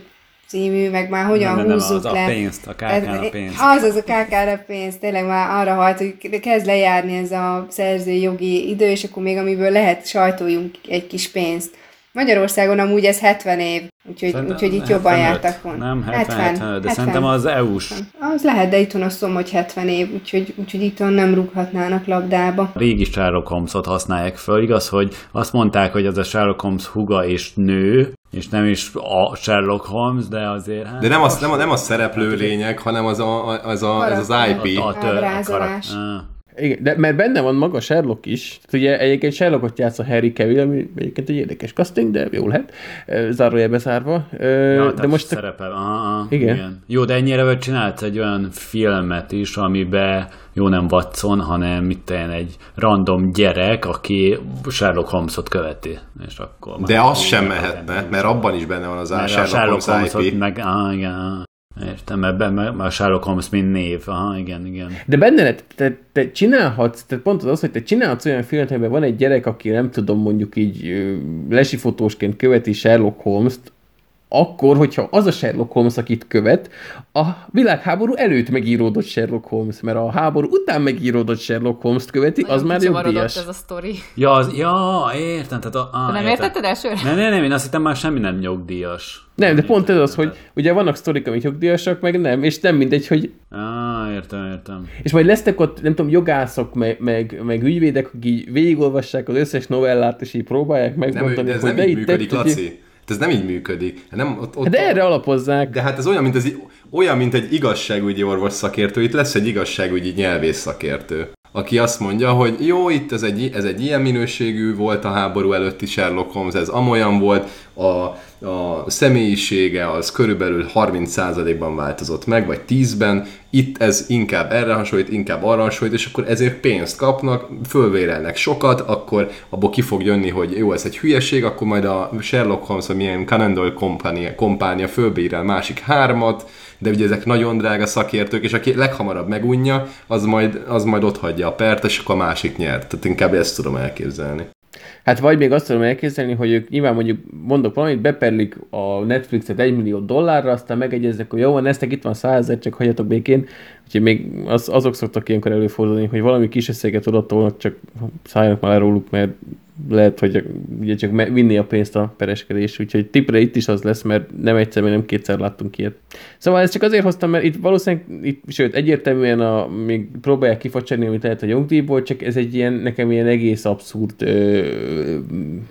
című, meg már hogyan nem, húzzuk nem, az le. a pénzt, a a pénzt. Az az a KK-n a pénzt, tényleg már arra halt, hogy kezd lejárni ez a szerzői jogi idő, és akkor még amiből lehet sajtoljunk egy kis pénzt. Magyarországon amúgy ez 70 év, úgyhogy, úgyhogy itt 75, jobban jártak volna. Nem, 70, 70, 70 de 70. szerintem az EU-s. Az lehet, de itthon azt hogy 70 év, úgyhogy, úgyhogy itthon nem rúghatnának labdába. A régi Sherlock Holmes-ot használják föl, igaz, hogy azt mondták, hogy az a Sherlock Holmes huga és nő, és nem is a Sherlock Holmes, de azért... Hát de nem, az, nem, a, nem a szereplő lényeg, hanem az a, az, a, ez az IP. A, a, a, a, a, igen, de mert benne van maga Sherlock is. Tehát ugye egyébként Sherlockot játsz a Harry Cavill, ami egyébként egy érdekes casting, de jó lehet. Zárójelbe zárva. Ja, de most szerepel. Ah, ah, igen. igen. Jó, de ennyire vagy csinálsz egy olyan filmet is, amiben jó nem Watson, hanem mit egy random gyerek, aki Sherlock Holmesot követi. És akkor de az sem mehetne, mert abban is benne van az a Sherlock, Sherlock Holmes, Holmes IP. Meg, ah, igen, Értem, ebben mert a Sherlock Holmes mint név. Aha, igen, igen. De benne te, te csinálhatsz, tehát pont az, hogy te csinálhatsz olyan filmet, amiben van egy gyerek, aki nem tudom, mondjuk így lesifotósként követi Sherlock Holmes-t, akkor, hogyha az a Sherlock Holmes, akit követ, a világháború előtt megíródott Sherlock Holmes, mert a háború után megíródott Sherlock Holmes-t követi, Nagyon az már jogdíjas. ez a sztori. Ja, az, ja, értem. Tehát a, a, nem értem. értetted elsőre? Nem, nem, nem, én azt hittem már semmi nem nyugdíjas. Nem, de pont ez az, hogy ugye vannak sztorik, amik jogdíjasak, meg nem, és nem mindegy, hogy... Ah, értem, értem. És majd lesznek ott, nem tudom, jogászok, meg, meg, meg ügyvédek, akik így végigolvassák az összes novellát, és így próbálják megmondani, nem, hogy de így működik, Laci. Hogy... Ez nem így működik. Nem, ott, ott, de erre alapozzák. De hát ez olyan, mint, az, olyan, mint egy igazságügyi orvos szakértő, itt lesz egy igazságügyi nyelvész szakértő aki azt mondja, hogy jó, itt ez egy, ez egy ilyen minőségű volt a háború előtti Sherlock Holmes, ez amolyan volt, a, a személyisége az körülbelül 30%-ban változott meg, vagy 10-ben, itt ez inkább erre hasonlít, inkább arra hasonlít, és akkor ezért pénzt kapnak, fölvérelnek sokat, akkor abból ki fog jönni, hogy jó, ez egy hülyeség, akkor majd a Sherlock Holmes, vagy milyen Conan Doyle kompánia, kompánia fölbírál másik hármat, de ugye ezek nagyon drága szakértők, és aki leghamarabb megunja, az majd, az majd ott hagyja a pert, és akkor a másik nyert. Tehát inkább ezt tudom elképzelni. Hát vagy még azt tudom elképzelni, hogy ők nyilván mondjuk mondok valamit, beperlik a Netflixet egy millió dollárra, aztán megegyeznek, hogy jó van, eztek itt van százezer, csak hagyjatok békén. Úgyhogy még az, azok szoktak ilyenkor előfordulni, hogy valami kis összeget odatolnak, csak szálljanak már róluk, mert lehet, hogy ugye csak vinni a pénzt a pereskedés, úgyhogy tipre itt is az lesz, mert nem egyszer, nem kétszer láttunk ilyet. Szóval ezt csak azért hoztam, mert itt valószínűleg, itt, sőt, egyértelműen a, még próbálják kifacsarni, amit lehet a jogdíjból, csak ez egy ilyen, nekem ilyen egész abszurd, ö,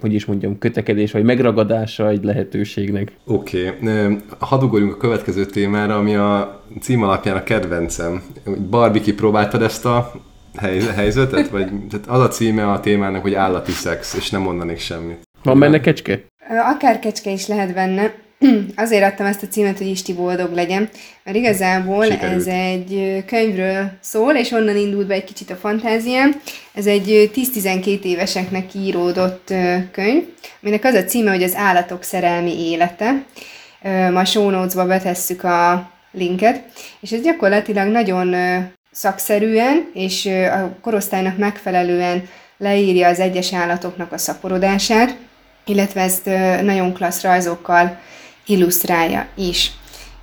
hogy is mondjam, kötekedés, vagy megragadása egy lehetőségnek. Oké, okay. hadd ugorjunk a következő témára, ami a cím alapján a kedvencem. Barbie, kipróbáltad ezt a helyzetet? Vagy tehát az a címe a témának, hogy állati szex, és nem mondanék semmit. Van benne kecske? Akár kecske is lehet benne. Azért adtam ezt a címet, hogy Isti boldog legyen, mert igazából Sikerült. ez egy könyvről szól, és onnan indult be egy kicsit a fantáziám. Ez egy 10-12 éveseknek íródott könyv, aminek az a címe, hogy az állatok szerelmi élete. Ma show notes-ba betesszük a linket, és ez gyakorlatilag nagyon szakszerűen és a korosztálynak megfelelően leírja az egyes állatoknak a szaporodását, illetve ezt nagyon klassz rajzokkal illusztrálja is.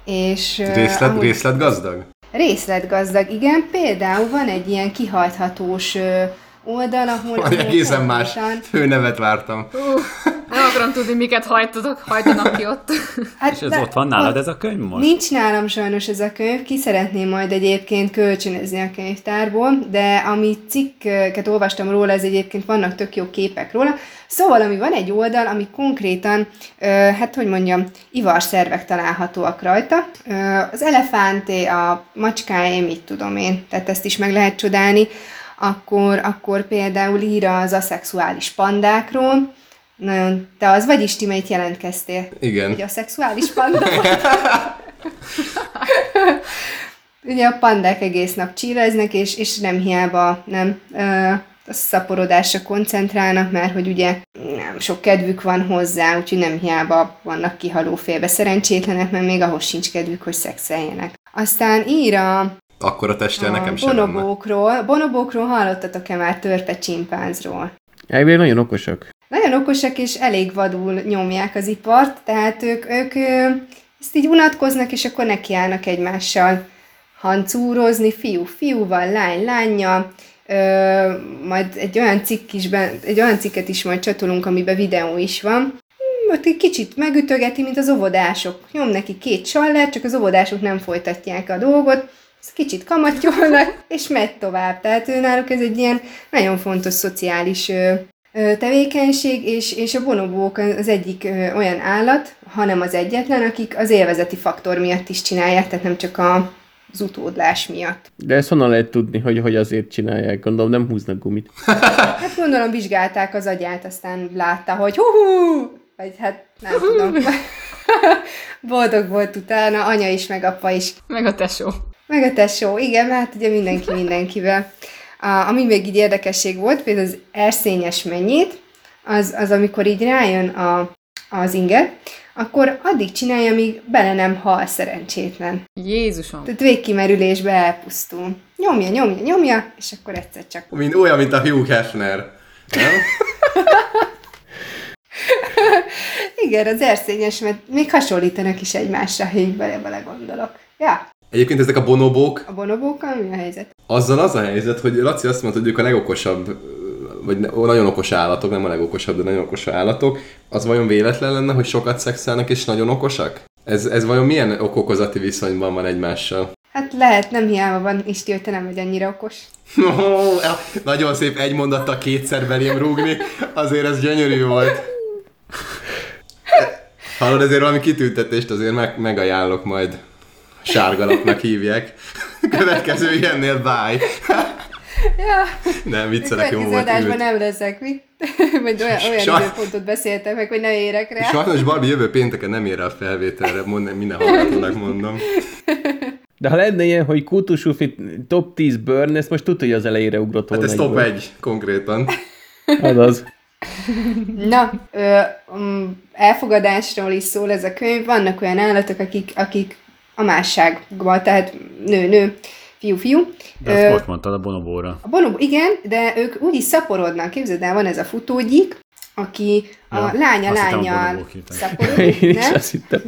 És, Részlet, ahogy... részletgazdag? Részletgazdag, igen. Például van egy ilyen kihajthatós oldal, ahol... Van egészen más főnevet vártam. Uh, nem akarom tudni, miket hajtatok, hajtanak ki ott. Hát, És ez de, ott van nálad ez a könyv most? Nincs nálam sajnos ez a könyv, ki szeretném majd egyébként kölcsönözni a könyvtárból, de ami cikket olvastam róla, ez egyébként vannak tök jó képek róla. Szóval, ami van egy oldal, ami konkrétan, hát hogy mondjam, ivarszervek találhatóak rajta. Az elefánté, a macskáé, mit tudom én, tehát ezt is meg lehet csodálni akkor, akkor például ír az aszexuális pandákról, nagyon, te az vagy Isti, melyik jelentkeztél? Igen. Egy aszexuális panda. Ugye a pandák egész nap csíreznek, és, és nem hiába nem ö, a szaporodásra koncentrálnak, mert hogy ugye nem sok kedvük van hozzá, úgyhogy nem hiába vannak kihaló félbe szerencsétlenek, mert még ahhoz sincs kedvük, hogy szexeljenek. Aztán ír a akkor a testel nekem sem Bonobókról. Bonobókról hallottatok-e már törpe csimpánzról? Elvileg nagyon okosak. Nagyon okosak, és elég vadul nyomják az ipart, tehát ők, ők ezt így unatkoznak, és akkor nekiállnak egymással hancúrozni, fiú fiúval, lány lánya, Ö, majd egy olyan, cikk is be, egy olyan cikket is majd csatolunk, amiben videó is van. Ott egy kicsit megütögeti, mint az óvodások. Nyom neki két sallert, csak az óvodások nem folytatják a dolgot kicsit kamatyolnak, és megy tovább. Tehát ő náluk ez egy ilyen nagyon fontos szociális tevékenység, és, és a bonobók az egyik olyan állat, hanem az egyetlen, akik az élvezeti faktor miatt is csinálják, tehát nem csak a, az utódlás miatt. De ezt honnan lehet tudni, hogy, hogy azért csinálják? Gondolom nem húznak gumit. hát gondolom vizsgálták az agyát, aztán látta, hogy hú, vagy hát nem tudom. Boldog volt utána, anya is, meg apa is. Meg a tesó. Meg a tesó, igen, hát ugye mindenki mindenkivel. A, ami még így érdekesség volt, például az erszényes mennyit, az, az amikor így rájön a, az inger, akkor addig csinálja, míg bele nem hal szerencsétlen. Jézusom! Tehát végkimerülésbe elpusztul. Nyomja, nyomja, nyomja, és akkor egyszer csak... Mint, olyan, mint a Hugh Hefner. Nem? Igen, az erszényes, mert még hasonlítanak is egymásra, ha így bele-bele gondolok. Ja. Egyébként ezek a bonobók... A bonobókkal mi a helyzet? Azzal az a helyzet, hogy Laci azt mondta, hogy ők a legokosabb, vagy nagyon okos állatok, nem a legokosabb, de nagyon okos állatok. Az vajon véletlen lenne, hogy sokat szexelnek és nagyon okosak? Ez, ez vajon milyen okokozati viszonyban van egymással? Hát lehet, nem hiába van Isti, hogy te nem vagy annyira okos. Oh, nagyon szép egy mondattal kétszer belém rúgni, azért ez gyönyörű volt. Hallod, ezért valami kitüntetést azért meg, megajánlok majd. Sárgalapnak hívják. Következő ilyennél bye. Ja, Nem, viccelek, jó volt. adásban ült. nem leszek, mi? Vagy olyan, olyan Saj- időpontot beszéltem meg, hogy ne érek rá. Sajnos Barbie jövő pénteken nem ér a felvételre, mond, minden hallgatónak mondom. De ha lenne ilyen, hogy kultusúfi top 10 burn, ezt most tudja, hogy az elejére ugrott Hát volna ez top egyből. egy konkrétan. Azaz. Na, ö, um, elfogadásról is szól ez a könyv. Vannak olyan állatok, akik, akik a másságban, tehát nő-nő, fiú-fiú. De azt most mondtad a bonobóra. A bonobo, igen, de ők úgy is szaporodnak. Képzeld el, van ez a futógyik, aki a Ja, lánya azt hittem, a lányjal bonobók hittem. szaporodik, nem?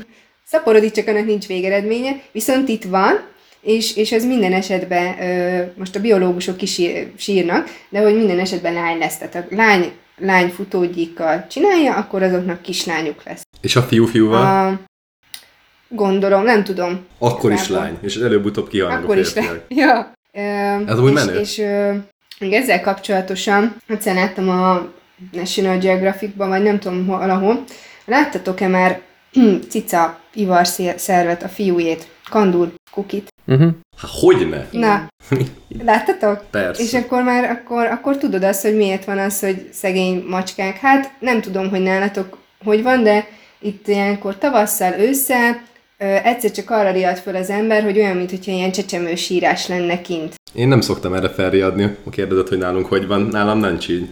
Szaporodik, csak annak nincs végeredménye, viszont itt van, és, és ez minden esetben, ö, most a biológusok is sír- sírnak, de hogy minden esetben lány lesz. Tehát a lány, lány futógyikkal csinálja, akkor azoknak kislányuk lesz. És a fiú-fiúval? A, gondolom, nem tudom. Akkor is igazából. lány, és előbb-utóbb kihalnak Akkor a is le. Ja. Ö, Ez úgy és, menő. És ö, még ezzel kapcsolatosan, egyszer láttam a National Geographicban, vagy nem tudom hol- valahol, láttatok-e már cica ivar szé- szervet, a fiújét, kandúr kukit? Uh-huh. Hát hogyne? Na, láttatok? Persze. És akkor már akkor, akkor tudod azt, hogy miért van az, hogy szegény macskák. Hát nem tudom, hogy nálatok hogy van, de itt ilyenkor tavasszal, ősszel egyszer csak arra riadt föl az ember, hogy olyan, mintha ilyen csecsemő sírás lenne kint. Én nem szoktam erre felriadni, a kérdezett, hogy nálunk hogy van. Nálam nincs így.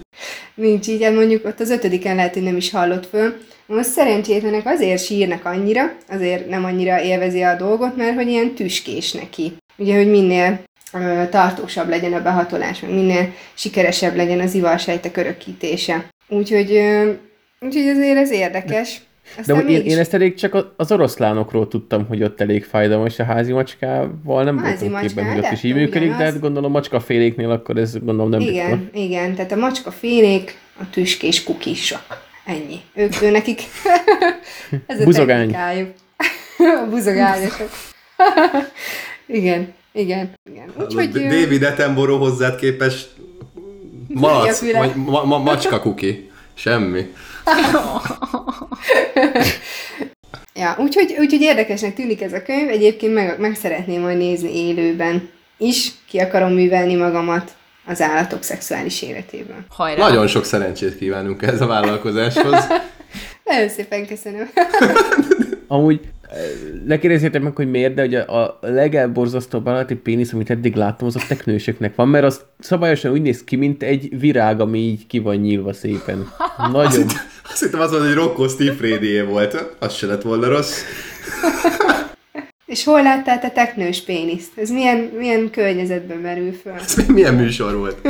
Nincs így, hát mondjuk ott az ötödiken lehet, hogy nem is hallott föl. Most szerencsétlenek azért sírnak annyira, azért nem annyira élvezi a dolgot, mert hogy ilyen tüskés neki. Ugye, hogy minél ö, tartósabb legyen a behatolás, meg minél sikeresebb legyen az ivarsejtek örökítése. Úgyhogy, ö, úgyhogy azért ez érdekes. De Aztán hogy én, én ezt elég csak az oroszlánokról tudtam, hogy ott elég fájdalmas a házi macskával, nem házi voltam képben, hogy ott is de így működik, de ugyanaz. hát gondolom macskaféléknél akkor ez gondolom nem Igen, ritka. igen, tehát a macska félék, a tüskés kukisok. Ennyi. Ők, ő nekik ez a Buzogány. technikájuk. a buzogányosok. igen, igen, igen. Úgyhogy... ö, David Attenborough hozzád képest malac, vagy ma, ma, macska kuki. Semmi. Ja, úgyhogy, úgyhogy érdekesnek tűnik ez a könyv, egyébként meg, meg szeretném majd nézni élőben is, ki akarom művelni magamat az állatok szexuális életében. Hajrá! Nagyon sok szerencsét kívánunk ez a vállalkozáshoz. Nagyon szépen köszönöm. Amúgy eh, ne kérdezzétek meg, hogy miért, de hogy a, a legelborzasztóbb állati pénisz, amit eddig láttam, az a teknősöknek van, mert az szabályosan úgy néz ki, mint egy virág, ami így ki van nyílva szépen. Nagyon. Azt hittem az volt, hogy Rocco Steve volt. Az se lett volna rossz. És hol láttál te teknős péniszt? Ez milyen, milyen környezetben merül föl? Ez mi- milyen műsor volt?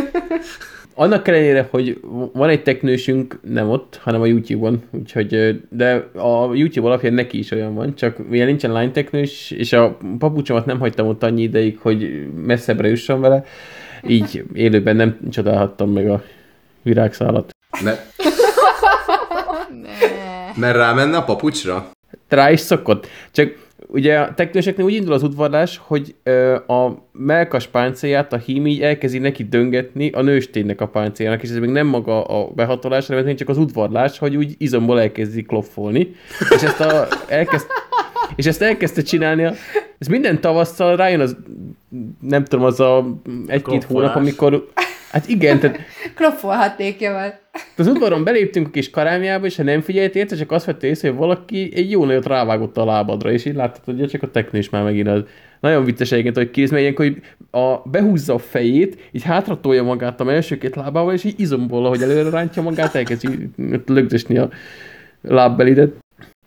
Annak ellenére, hogy van egy teknősünk, nem ott, hanem a YouTube-on, úgyhogy, de a YouTube alapján neki is olyan van, csak mivel nincsen lány teknős, és a papucsomat nem hagytam ott annyi ideig, hogy messzebbre jusson vele, így élőben nem csodálhattam meg a virágszálat. Ne, Ne. mert rámenne a papucsra? Rá is szokott. Csak ugye a teknőseknél úgy indul az udvarlás, hogy ö, a melkas páncélját a hím így elkezdi neki döngetni a nősténynek a páncéljának, és ez még nem maga a behatolás, hanem ez csak az udvarlás, hogy úgy izomból elkezdi kloffolni. És ezt, a, elkezd, és ezt elkezdte csinálni, a, ez minden tavasszal rájön az, nem tudom, az a egy-két hónap, amikor Hát igen, tehát Klopfolhatnékja van. az udvaron beléptünk a kis karámjába, és ha nem figyelt érte, csak azt vette észre, hogy valaki egy jó nagyot rávágott a lábadra, és így láttad, hogy csak a teknős már megint az. Nagyon vicces egyébként, hogy kész, mert hogy a, behúzza a fejét, így hátratolja magát a első két lábával, és így izomból, ahogy előre rántja magát, elkezd így lögdösni a lábbelidet.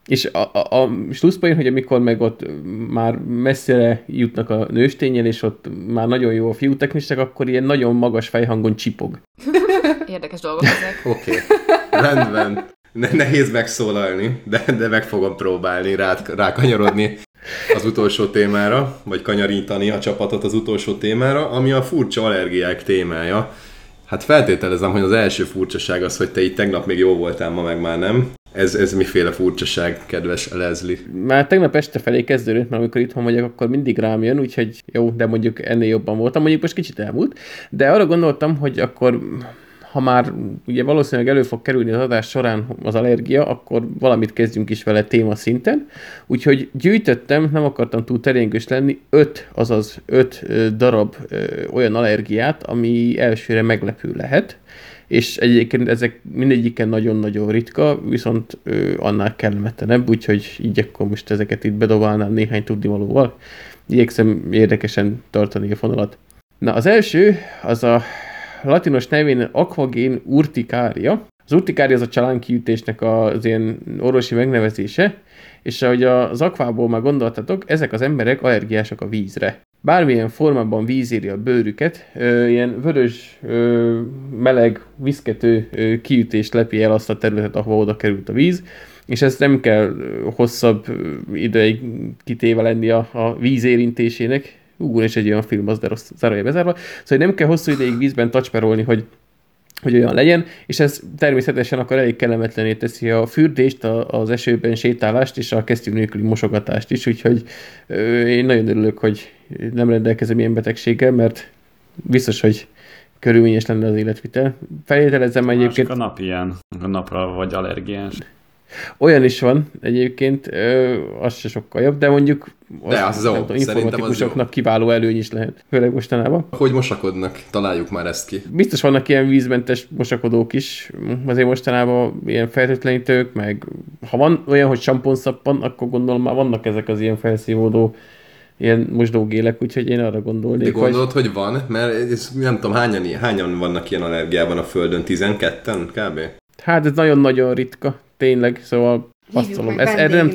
És a, a, a slusszpoén, hogy amikor meg ott már messzire jutnak a nőstényen, és ott már nagyon jó a fiú teknistek, akkor ilyen nagyon magas fejhangon csipog. Érdekes dolgok ezek. Oké, okay. rendben. Ne, nehéz megszólalni, de, de meg fogom próbálni rá, rákanyarodni az utolsó témára, vagy kanyarítani a csapatot az utolsó témára, ami a furcsa allergiák témája. Hát feltételezem, hogy az első furcsaság az, hogy te itt tegnap még jó voltál, ma meg már nem. Ez, ez miféle furcsaság, kedves Leslie? Már tegnap este felé kezdődött, mert amikor itthon vagyok, akkor mindig rám jön, úgyhogy jó, de mondjuk ennél jobban voltam. Mondjuk most kicsit elmúlt, de arra gondoltam, hogy akkor ha már ugye valószínűleg elő fog kerülni az adás során az allergia, akkor valamit kezdjünk is vele téma szinten. Úgyhogy gyűjtöttem, nem akartam túl teréngős lenni, öt, azaz öt darab olyan allergiát, ami elsőre meglepő lehet és egyébként ezek mindegyiken nagyon-nagyon ritka, viszont ő, annál kellemetlenebb, úgyhogy így akkor most ezeket itt bedobálnám néhány tudnivalóval. Igyekszem érdekesen tartani a fonalat. Na, az első, az a latinos nevén Aquagén urtikária. Az urtikária az a csalánkiütésnek az ilyen orvosi megnevezése, és ahogy az akvából már gondoltatok, ezek az emberek allergiások a vízre bármilyen formában vízéri a bőrüket, ö, ilyen vörös, ö, meleg, viszkető ö, kiütés lepi el azt a területet, ahova oda került a víz, és ezt nem kell hosszabb ideig kitéve lenni a, a víz érintésének. Ú, és egy olyan film, az de rossz, zárója bezárva. Szóval nem kell hosszú ideig vízben tacsperolni, hogy hogy olyan legyen, és ez természetesen akkor elég kellemetlené teszi a fürdést, a, az esőben sétálást és a kesztyű nélküli mosogatást is, úgyhogy ö, én nagyon örülök, hogy nem rendelkezem ilyen betegséggel, mert biztos, hogy körülményes lenne az életvitel. Feltételezem egyébként... a nap ilyen, a napra vagy allergiás. Olyan is van egyébként, ö, az se sokkal jobb, de mondjuk de az, az tudom, informatikusoknak kiváló előny is lehet, főleg mostanában. Hogy mosakodnak? Találjuk már ezt ki. Biztos vannak ilyen vízmentes mosakodók is, azért mostanában ilyen feltétlenítők, meg ha van olyan, hogy samponszappan, akkor gondolom már vannak ezek az ilyen felszívódó ilyen mosdógélek, úgyhogy én arra gondolnék. De gondolod, hogy, hogy van? Mert ez, nem tudom, hányan, hányan vannak ilyen allergiában a Földön? 12-en kb? Hát ez nagyon-nagyon ritka, tényleg, szóval passzolom. Ez, erre, nem,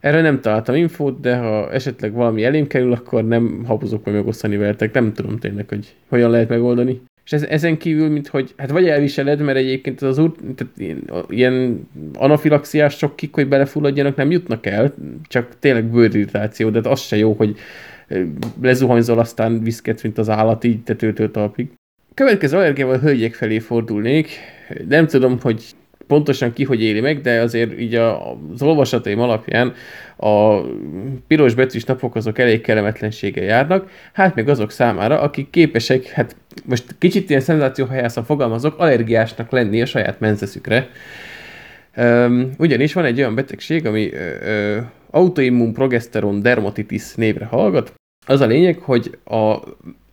erre nem találtam infót, de ha esetleg valami elém kerül, akkor nem habozok meg megosztani veletek. Nem tudom tényleg, hogy hogyan lehet megoldani. És ez, ezen kívül, mint hogy, hát vagy elviseled, mert egyébként az úr, tehát ilyen, ilyen anafilaxiás sokkik, hogy belefulladjanak, nem jutnak el, csak tényleg bőrirritáció, de az se jó, hogy lezuhanyzol, aztán viszket, mint az állat, így tetőtől talpig. Következő allergiával a hölgyek felé fordulnék. Nem tudom, hogy pontosan ki hogy éli meg, de azért így a, az olvasataim alapján a piros betűs napok azok elég kellemetlenséggel járnak, hát meg azok számára, akik képesek, hát most kicsit ilyen szenzációhajászan fogalmazok, allergiásnak lenni a saját menzeszükre. Um, ugyanis van egy olyan betegség, ami uh, autoimmun progesteron dermatitis névre hallgat. Az a lényeg, hogy a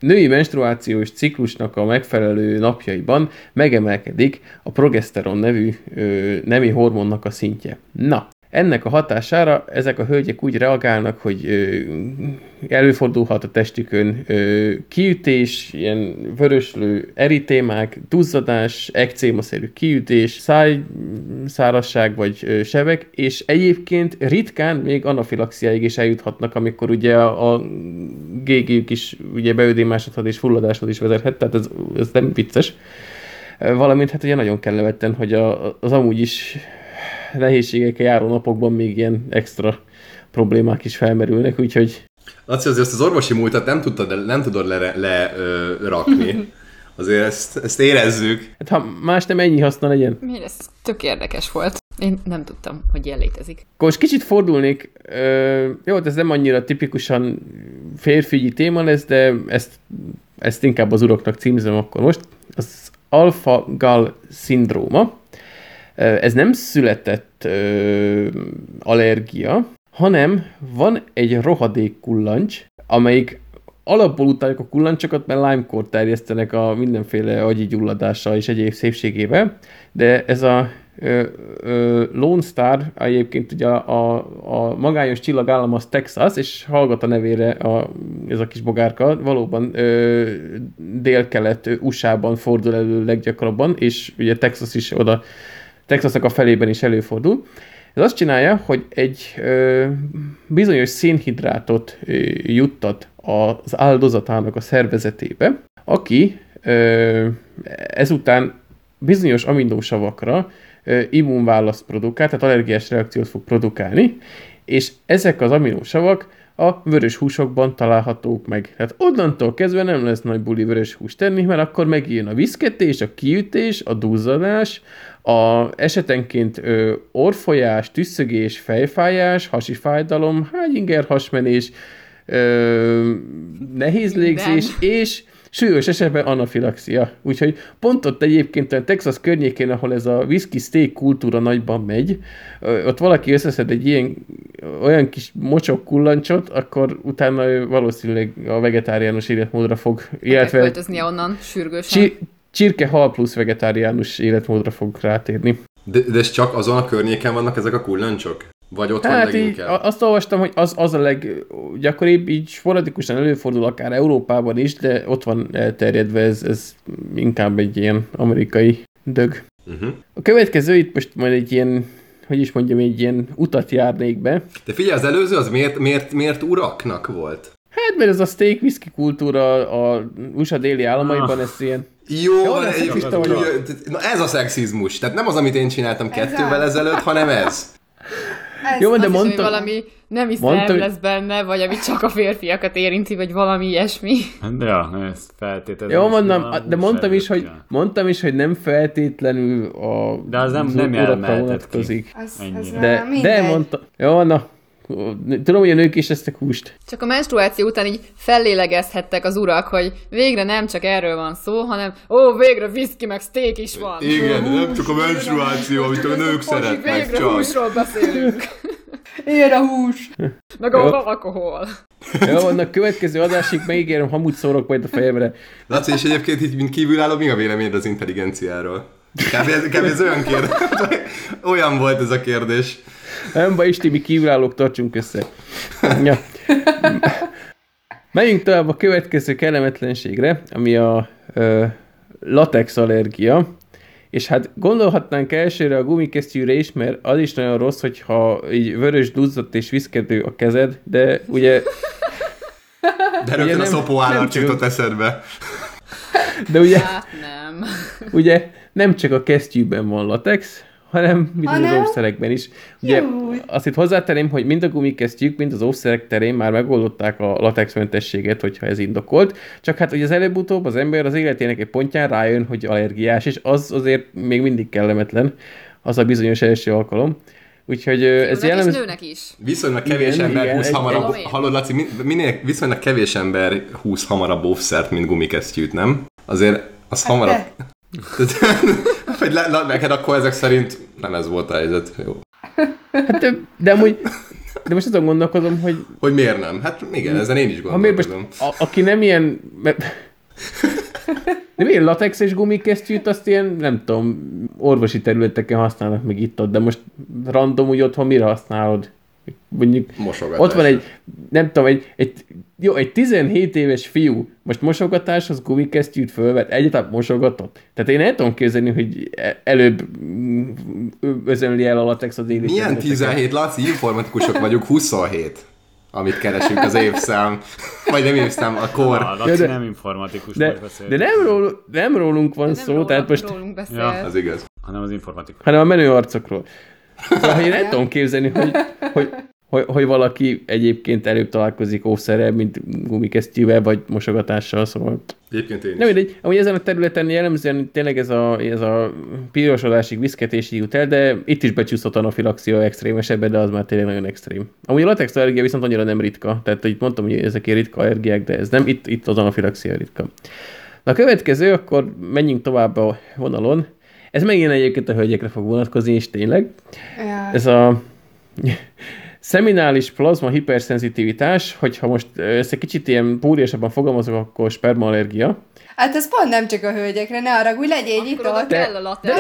női menstruációs ciklusnak a megfelelő napjaiban megemelkedik a progeszteron nevű ö, nemi hormonnak a szintje. Na, ennek a hatására ezek a hölgyek úgy reagálnak, hogy ö, előfordulhat a testükön ö, kiütés, ilyen vöröslő eritémák, duzzadás, ekcémaszerű kiütés, szájszárasság vagy ö, sebek, és egyébként ritkán még anafilaxiáig is eljuthatnak, amikor ugye a, a gégéjük is ugye beödémásodhat és fulladáshoz is vezethet, tehát ez, ez nem vicces. Valamint hát ugye nagyon kellemetten, hogy a, az amúgy is nehézségekkel járó napokban még ilyen extra problémák is felmerülnek, úgyhogy... Laci, azért az orvosi múltat nem, tudtad, nem tudod lerakni. Le, rakni. Azért ezt, ezt érezzük. Hát ha más nem ennyi haszna legyen. Miért ez tök érdekes volt. Én nem tudtam, hogy ilyen létezik. Akkor most kicsit fordulnék, ö, jó, ez nem annyira tipikusan férfigyi téma lesz, de ezt, ezt inkább az uroknak címzem akkor most. Az alfa-gal szindróma. Ez nem született allergia, hanem van egy rohadék kullancs, amelyik alapból utáljuk a kullancsokat, mert limekort terjesztenek a mindenféle agyi gyulladással és egyéb szépségével, de ez a ö, ö, Lone Star, egyébként ugye a, a, a magányos csillagállam az Texas, és hallgat a nevére a, ez a kis bogárka, valóban ö, dél-kelet USA-ban fordul elő leggyakrabban, és ugye Texas is oda Texasnak a felében is előfordul. Ez azt csinálja, hogy egy ö, bizonyos szénhidrátot ö, juttat az áldozatának a szervezetébe, aki ö, ezután bizonyos aminósavakra ö, immunválaszt produkál, tehát allergiás reakciót fog produkálni, és ezek az aminósavak a vörös húsokban találhatók meg. Tehát onnantól kezdve nem lesz nagy buli vörös hús tenni, mert akkor megjön a viszketés, a kiütés, a duzzadás, a esetenként ö, orfolyás, tüsszögés, fejfájás, hasi fájdalom, hányinger hasmenés, ö, nehéz légzés, és súlyos esetben anafilaxia. Úgyhogy pont ott egyébként a Texas környékén, ahol ez a whisky steak kultúra nagyban megy, ott valaki összeszed egy ilyen olyan kis mocsok kullancsot, akkor utána ő valószínűleg a vegetáriánus életmódra fog, illetve... Költöznie onnan sürgősen. Csi- csirke hal plusz vegetáriánus életmódra fog rátérni. De, de ez csak azon a környéken vannak ezek a kullancsok? Vagy ott hát van leginkább? Így, azt olvastam, hogy az, az a leggyakoribb, így sporadikusan előfordul akár Európában is, de ott van elterjedve, ez, ez inkább egy ilyen amerikai dög. Uh-huh. A következő itt most majd egy ilyen hogy is mondjam, egy ilyen utat járnék be. De figyelj, az előző az miért, miért, miért uraknak volt? Hát, mert ez a steak whisky kultúra a USA déli államaiban, ah. ez ilyen jó, Jó van, egy, na ez a szexizmus. Tehát nem az, amit én csináltam ez kettővel ezelőtt, hanem ez. Ez Jó, de mondta... valami nem is mondta, lesz benne, vagy ami csak a férfiakat érinti, vagy valami ilyesmi. De ja, ez feltétlenül. Jó, mondom, de mondtam is, hogy, mondtam is, hogy nem feltétlenül a De az nem, nem vonatkozik. Az, az de, de mondta, jó, na, Tudom, hogy a nők is esznek húst. Csak a menstruáció után így fellélegezhettek az urak, hogy végre nem csak erről van szó, hanem ó, végre viszki meg steak is van. Igen, de nem csak a menstruáció, amit a nők szeretnek végre csak. húsról beszélünk. Ilyen a hús. Meg a alkohol. Jó, annak következő adásig megígérem, hamut szórok majd a fejemre. Laci, és egyébként így mint kívülálló, mi a véleményed az intelligenciáról? Kb. ez, kb. ez olyan kérdés. Olyan volt ez a kérdés. Nem baj, Isti, mi kívülállók tartsunk össze. Ja. Menjünk tovább a következő kellemetlenségre, ami a ö, latex allergia. És hát gondolhatnánk elsőre a gumikesztyűre is, mert az is nagyon rossz, hogyha így vörös duzzadt és viszkedő a kezed, de ugye... De rögtön a szopó állat jutott eszedbe. De ugye... Hát nem. Ugye nem csak a kesztyűben van latex, hanem bizonyos hanem... óvszerekben is. Ugye Jó. azt itt hozzátenném, hogy mind a gumikesztyűk, mind az óvszerek terén már megoldották a latexmentességet, hogyha ez indokolt. Csak hát, hogy az előbb-utóbb az ember az életének egy pontján rájön, hogy allergiás, és az azért még mindig kellemetlen, az a bizonyos első alkalom. Úgyhogy ez jellemző... nőnek is. Viszonylag kevés igen, ember igen, húz hamarabb... Egy... Hallod, Laci, minél viszonylag kevés ember húz hamarabb óvszert, mint gumikesztyűt, nem? Azért az hát hamarabb... Hogy le, le, neked akkor ezek szerint nem ez volt a helyzet. Jó. Hát de, de amúgy, de most azon gondolkozom, hogy... Hogy miért nem? Hát igen, ezen én is gondolkozom. Most, a, aki nem ilyen... De miért latex és gumikesztyűt, azt ilyen, nem tudom, orvosi területeken használnak meg itt ott, de most random úgy otthon mire használod? mondjuk Mosogatás. ott van egy, nem tudom, egy, egy, jó, egy 17 éves fiú, most mosogatáshoz gumikesztyűt fölvet, egyáltalán mosogatott. Tehát én el tudom képzelni, hogy e- előbb özönli el a latex az éli. Milyen 17? Laci, informatikusok vagyunk, 27 amit keresünk az évszám, vagy nem évszám, a kor. A Laci de, nem informatikus de, de nem, ról, nem rólunk van de szó, nem tehát most... Rólunk beszél. Ja, az igaz. Hanem az informatikus. Hanem a menő arcokról. Szóval én nem tudom képzelni, hogy, hogy, hogy, hogy valaki egyébként előbb találkozik ószerrel, mint gumikesztyűvel, vagy mosogatással, szóval... Egyébként én Nem mindegy, amúgy ezen a területen jellemzően tényleg ez a, ez a pirosodásig, viszketésig jut el, de itt is becsúszott anafilaxia extrém esetben, de az már tényleg nagyon extrém. Amúgy a latex allergia viszont annyira nem ritka, tehát itt mondtam, hogy ezek ritka allergiák, de ez nem, itt, itt az anafilaxia ritka. Na a következő, akkor menjünk tovább a vonalon. Ez megint egyébként a hölgyekre fog vonatkozni, és tényleg. Ja. Ez a szeminális plazma hiperszenzitivitás, hogyha most ezt egy kicsit ilyen púriasabban fogalmazok, akkor spermaallergia. Hát ez pont nem csak a hölgyekre, ne arra, hogy legyél nyitott. De, kell a de,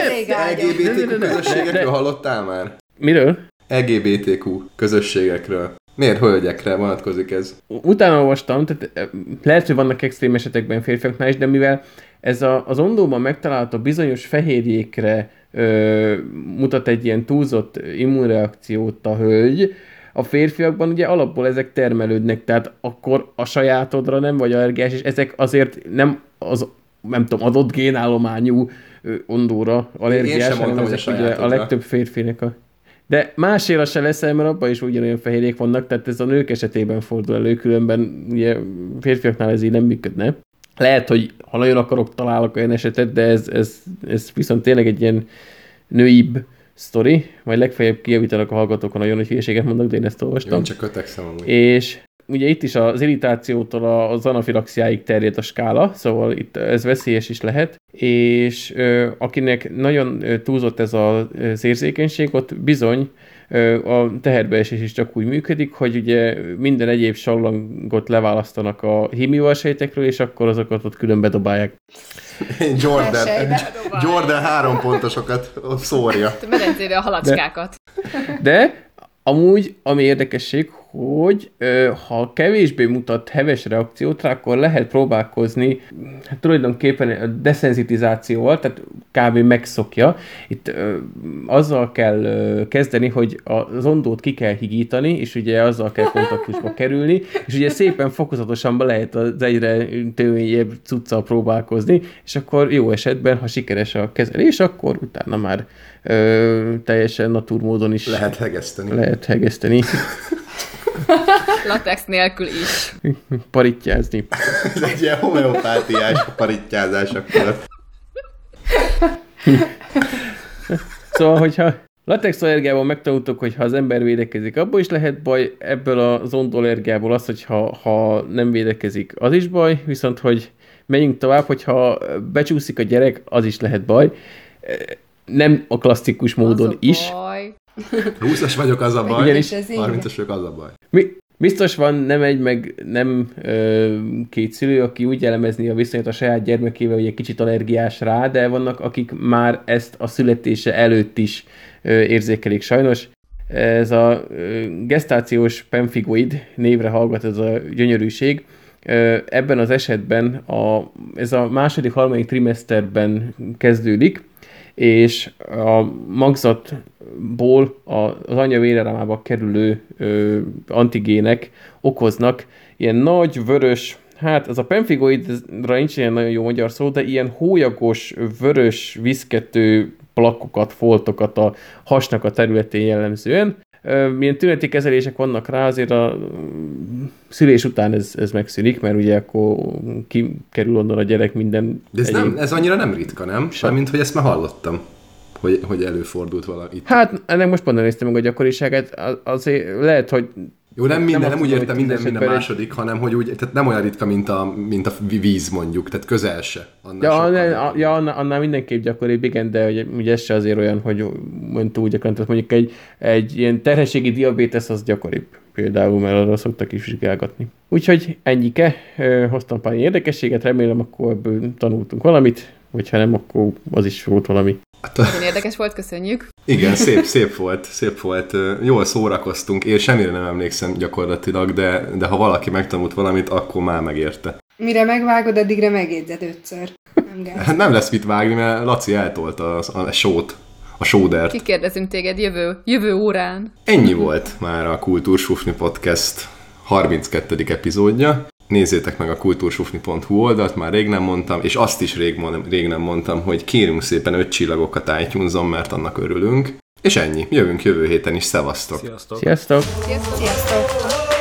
LGBTQ közösségekről hallottál már? Miről? LGBTQ közösségekről. Miért hölgyekre vonatkozik ez? Utána olvastam, tehát lehet, hogy vannak extrém esetekben férfiaknál is, de mivel ez a, az ondóban megtalálható bizonyos fehérjékre ö, mutat egy ilyen túlzott immunreakciót a hölgy, a férfiakban ugye alapból ezek termelődnek, tehát akkor a sajátodra nem vagy allergiás, és ezek azért nem az nem tudom, adott génállományú ondóra allergiás, hanem ezek a ugye a legtöbb férfinek a... De másért se leszel, mert abban is ugyanolyan fehérjék vannak, tehát ez a nők esetében fordul elő, különben ugye férfiaknál ez így nem működne. Lehet, hogy ha nagyon akarok, találok olyan esetet, de ez, ez, ez viszont tényleg egy ilyen nőibb sztori, majd legfeljebb kijavítanak a hallgatókon nagyon, hogy hülyeséget mondok, de én ezt olvastam. Én csak kötekszem amúgy. És ugye itt is az irritációtól az anafilaxiáig terjed a skála, szóval itt ez veszélyes is lehet, és ö, akinek nagyon túlzott ez az érzékenység, ott bizony a teherbeesés is csak úgy működik, hogy ugye minden egyéb sallangot leválasztanak a hímivalsejtekről, és akkor azokat ott külön bedobálják. Jordan, Jordan három pontosokat szórja. Medencére a halacskákat. De, de amúgy, ami érdekesség, hogy ö, ha kevésbé mutat heves reakciót rá, akkor lehet próbálkozni hát tulajdonképpen a desensitizációval, tehát kb. megszokja. Itt ö, azzal kell ö, kezdeni, hogy az ondót ki kell higítani, és ugye azzal kell kontaktusba kerülni, és ugye szépen fokozatosan be lehet az egyre tőnyebb cuccal próbálkozni, és akkor jó esetben, ha sikeres a kezelés, akkor utána már ö, teljesen naturmódon is lehet hegeszteni. Lehet hegeszteni. Latex nélkül is. Parittyázni. Ez egy ilyen homeopátiás parittyázás akkor. szóval, hogyha latex allergiával megtanultuk, hogy ha az ember védekezik, abból is lehet baj, ebből az ondollergiából az, hogy ha, ha nem védekezik, az is baj, viszont hogy menjünk tovább, hogyha becsúszik a gyerek, az is lehet baj. Nem a klasszikus módon az a is. Baj. 20-as vagyok, az a baj. Ugyanis- 30-as vagyok, az a baj. Mi, biztos van nem egy, meg nem ö, két szülő, aki úgy elemezni a viszonyt a saját gyermekével, hogy egy kicsit allergiás rá, de vannak, akik már ezt a születése előtt is ö, érzékelik sajnos. Ez a ö, gestációs pemfigoid névre hallgat ez a gyönyörűség. Ö, ebben az esetben a, ez a második, harmadik trimeszterben kezdődik, és a magzatból az anya vérerámába kerülő ö, antigének okoznak ilyen nagy, vörös, hát ez a pemfigoidra nincs ilyen nagyon jó magyar szó, de ilyen hólyagos, vörös, viszkető plakkokat, foltokat a hasnak a területén jellemzően. Milyen tüneti kezelések vannak rá, azért a mm, szülés után ez, ez megszűnik, mert ugye akkor kikerül onnan a gyerek minden De ez, egyéb- nem, ez annyira nem ritka, nem? Mint hogy ezt már hallottam, hogy, hogy előfordult valami itt. Hát ennek most pont néztem meg a gyakoriságát, az- azért lehet, hogy Jó, nem minden, nem, azt úgy értem minden, minden második, hanem hogy úgy, tehát nem olyan ritka, mint a, mint a víz mondjuk, tehát közel se. Annál Ja, annál, ja annál, annál mindenképp gyakoribb, igen, de ugye, ugye ez se azért olyan, hogy mondjuk túl gyakran, tehát mondjuk egy, egy ilyen terhességi diabétesz az gyakoribb például, mert arra szoktak is vizsgálgatni. Úgyhogy ennyike, hoztam pár érdekességet, remélem akkor ebből tanultunk valamit, hogyha nem, akkor az is volt valami. Nagyon érdekes volt, köszönjük. Igen, szép, szép volt, szép volt. Jól szórakoztunk. Én semmire nem emlékszem gyakorlatilag, de, de ha valaki megtanult valamit, akkor már megérte. Mire megvágod, addigra megjegyzed ötször. Nem gáz. Hát nem lesz mit vágni, mert Laci eltolta a, a sót, a sódert. Kikérdezünk téged jövő, jövő órán. Ennyi volt már a Kultúrsufni Podcast 32. epizódja. Nézzétek meg a kultúrsufni.hu oldalt, már rég nem mondtam, és azt is rég, rég nem mondtam, hogy kérünk szépen öt csillagokat itunes mert annak örülünk. És ennyi. Jövünk jövő héten is. Szevasztok! Sziasztok! Sziasztok! Sziasztok!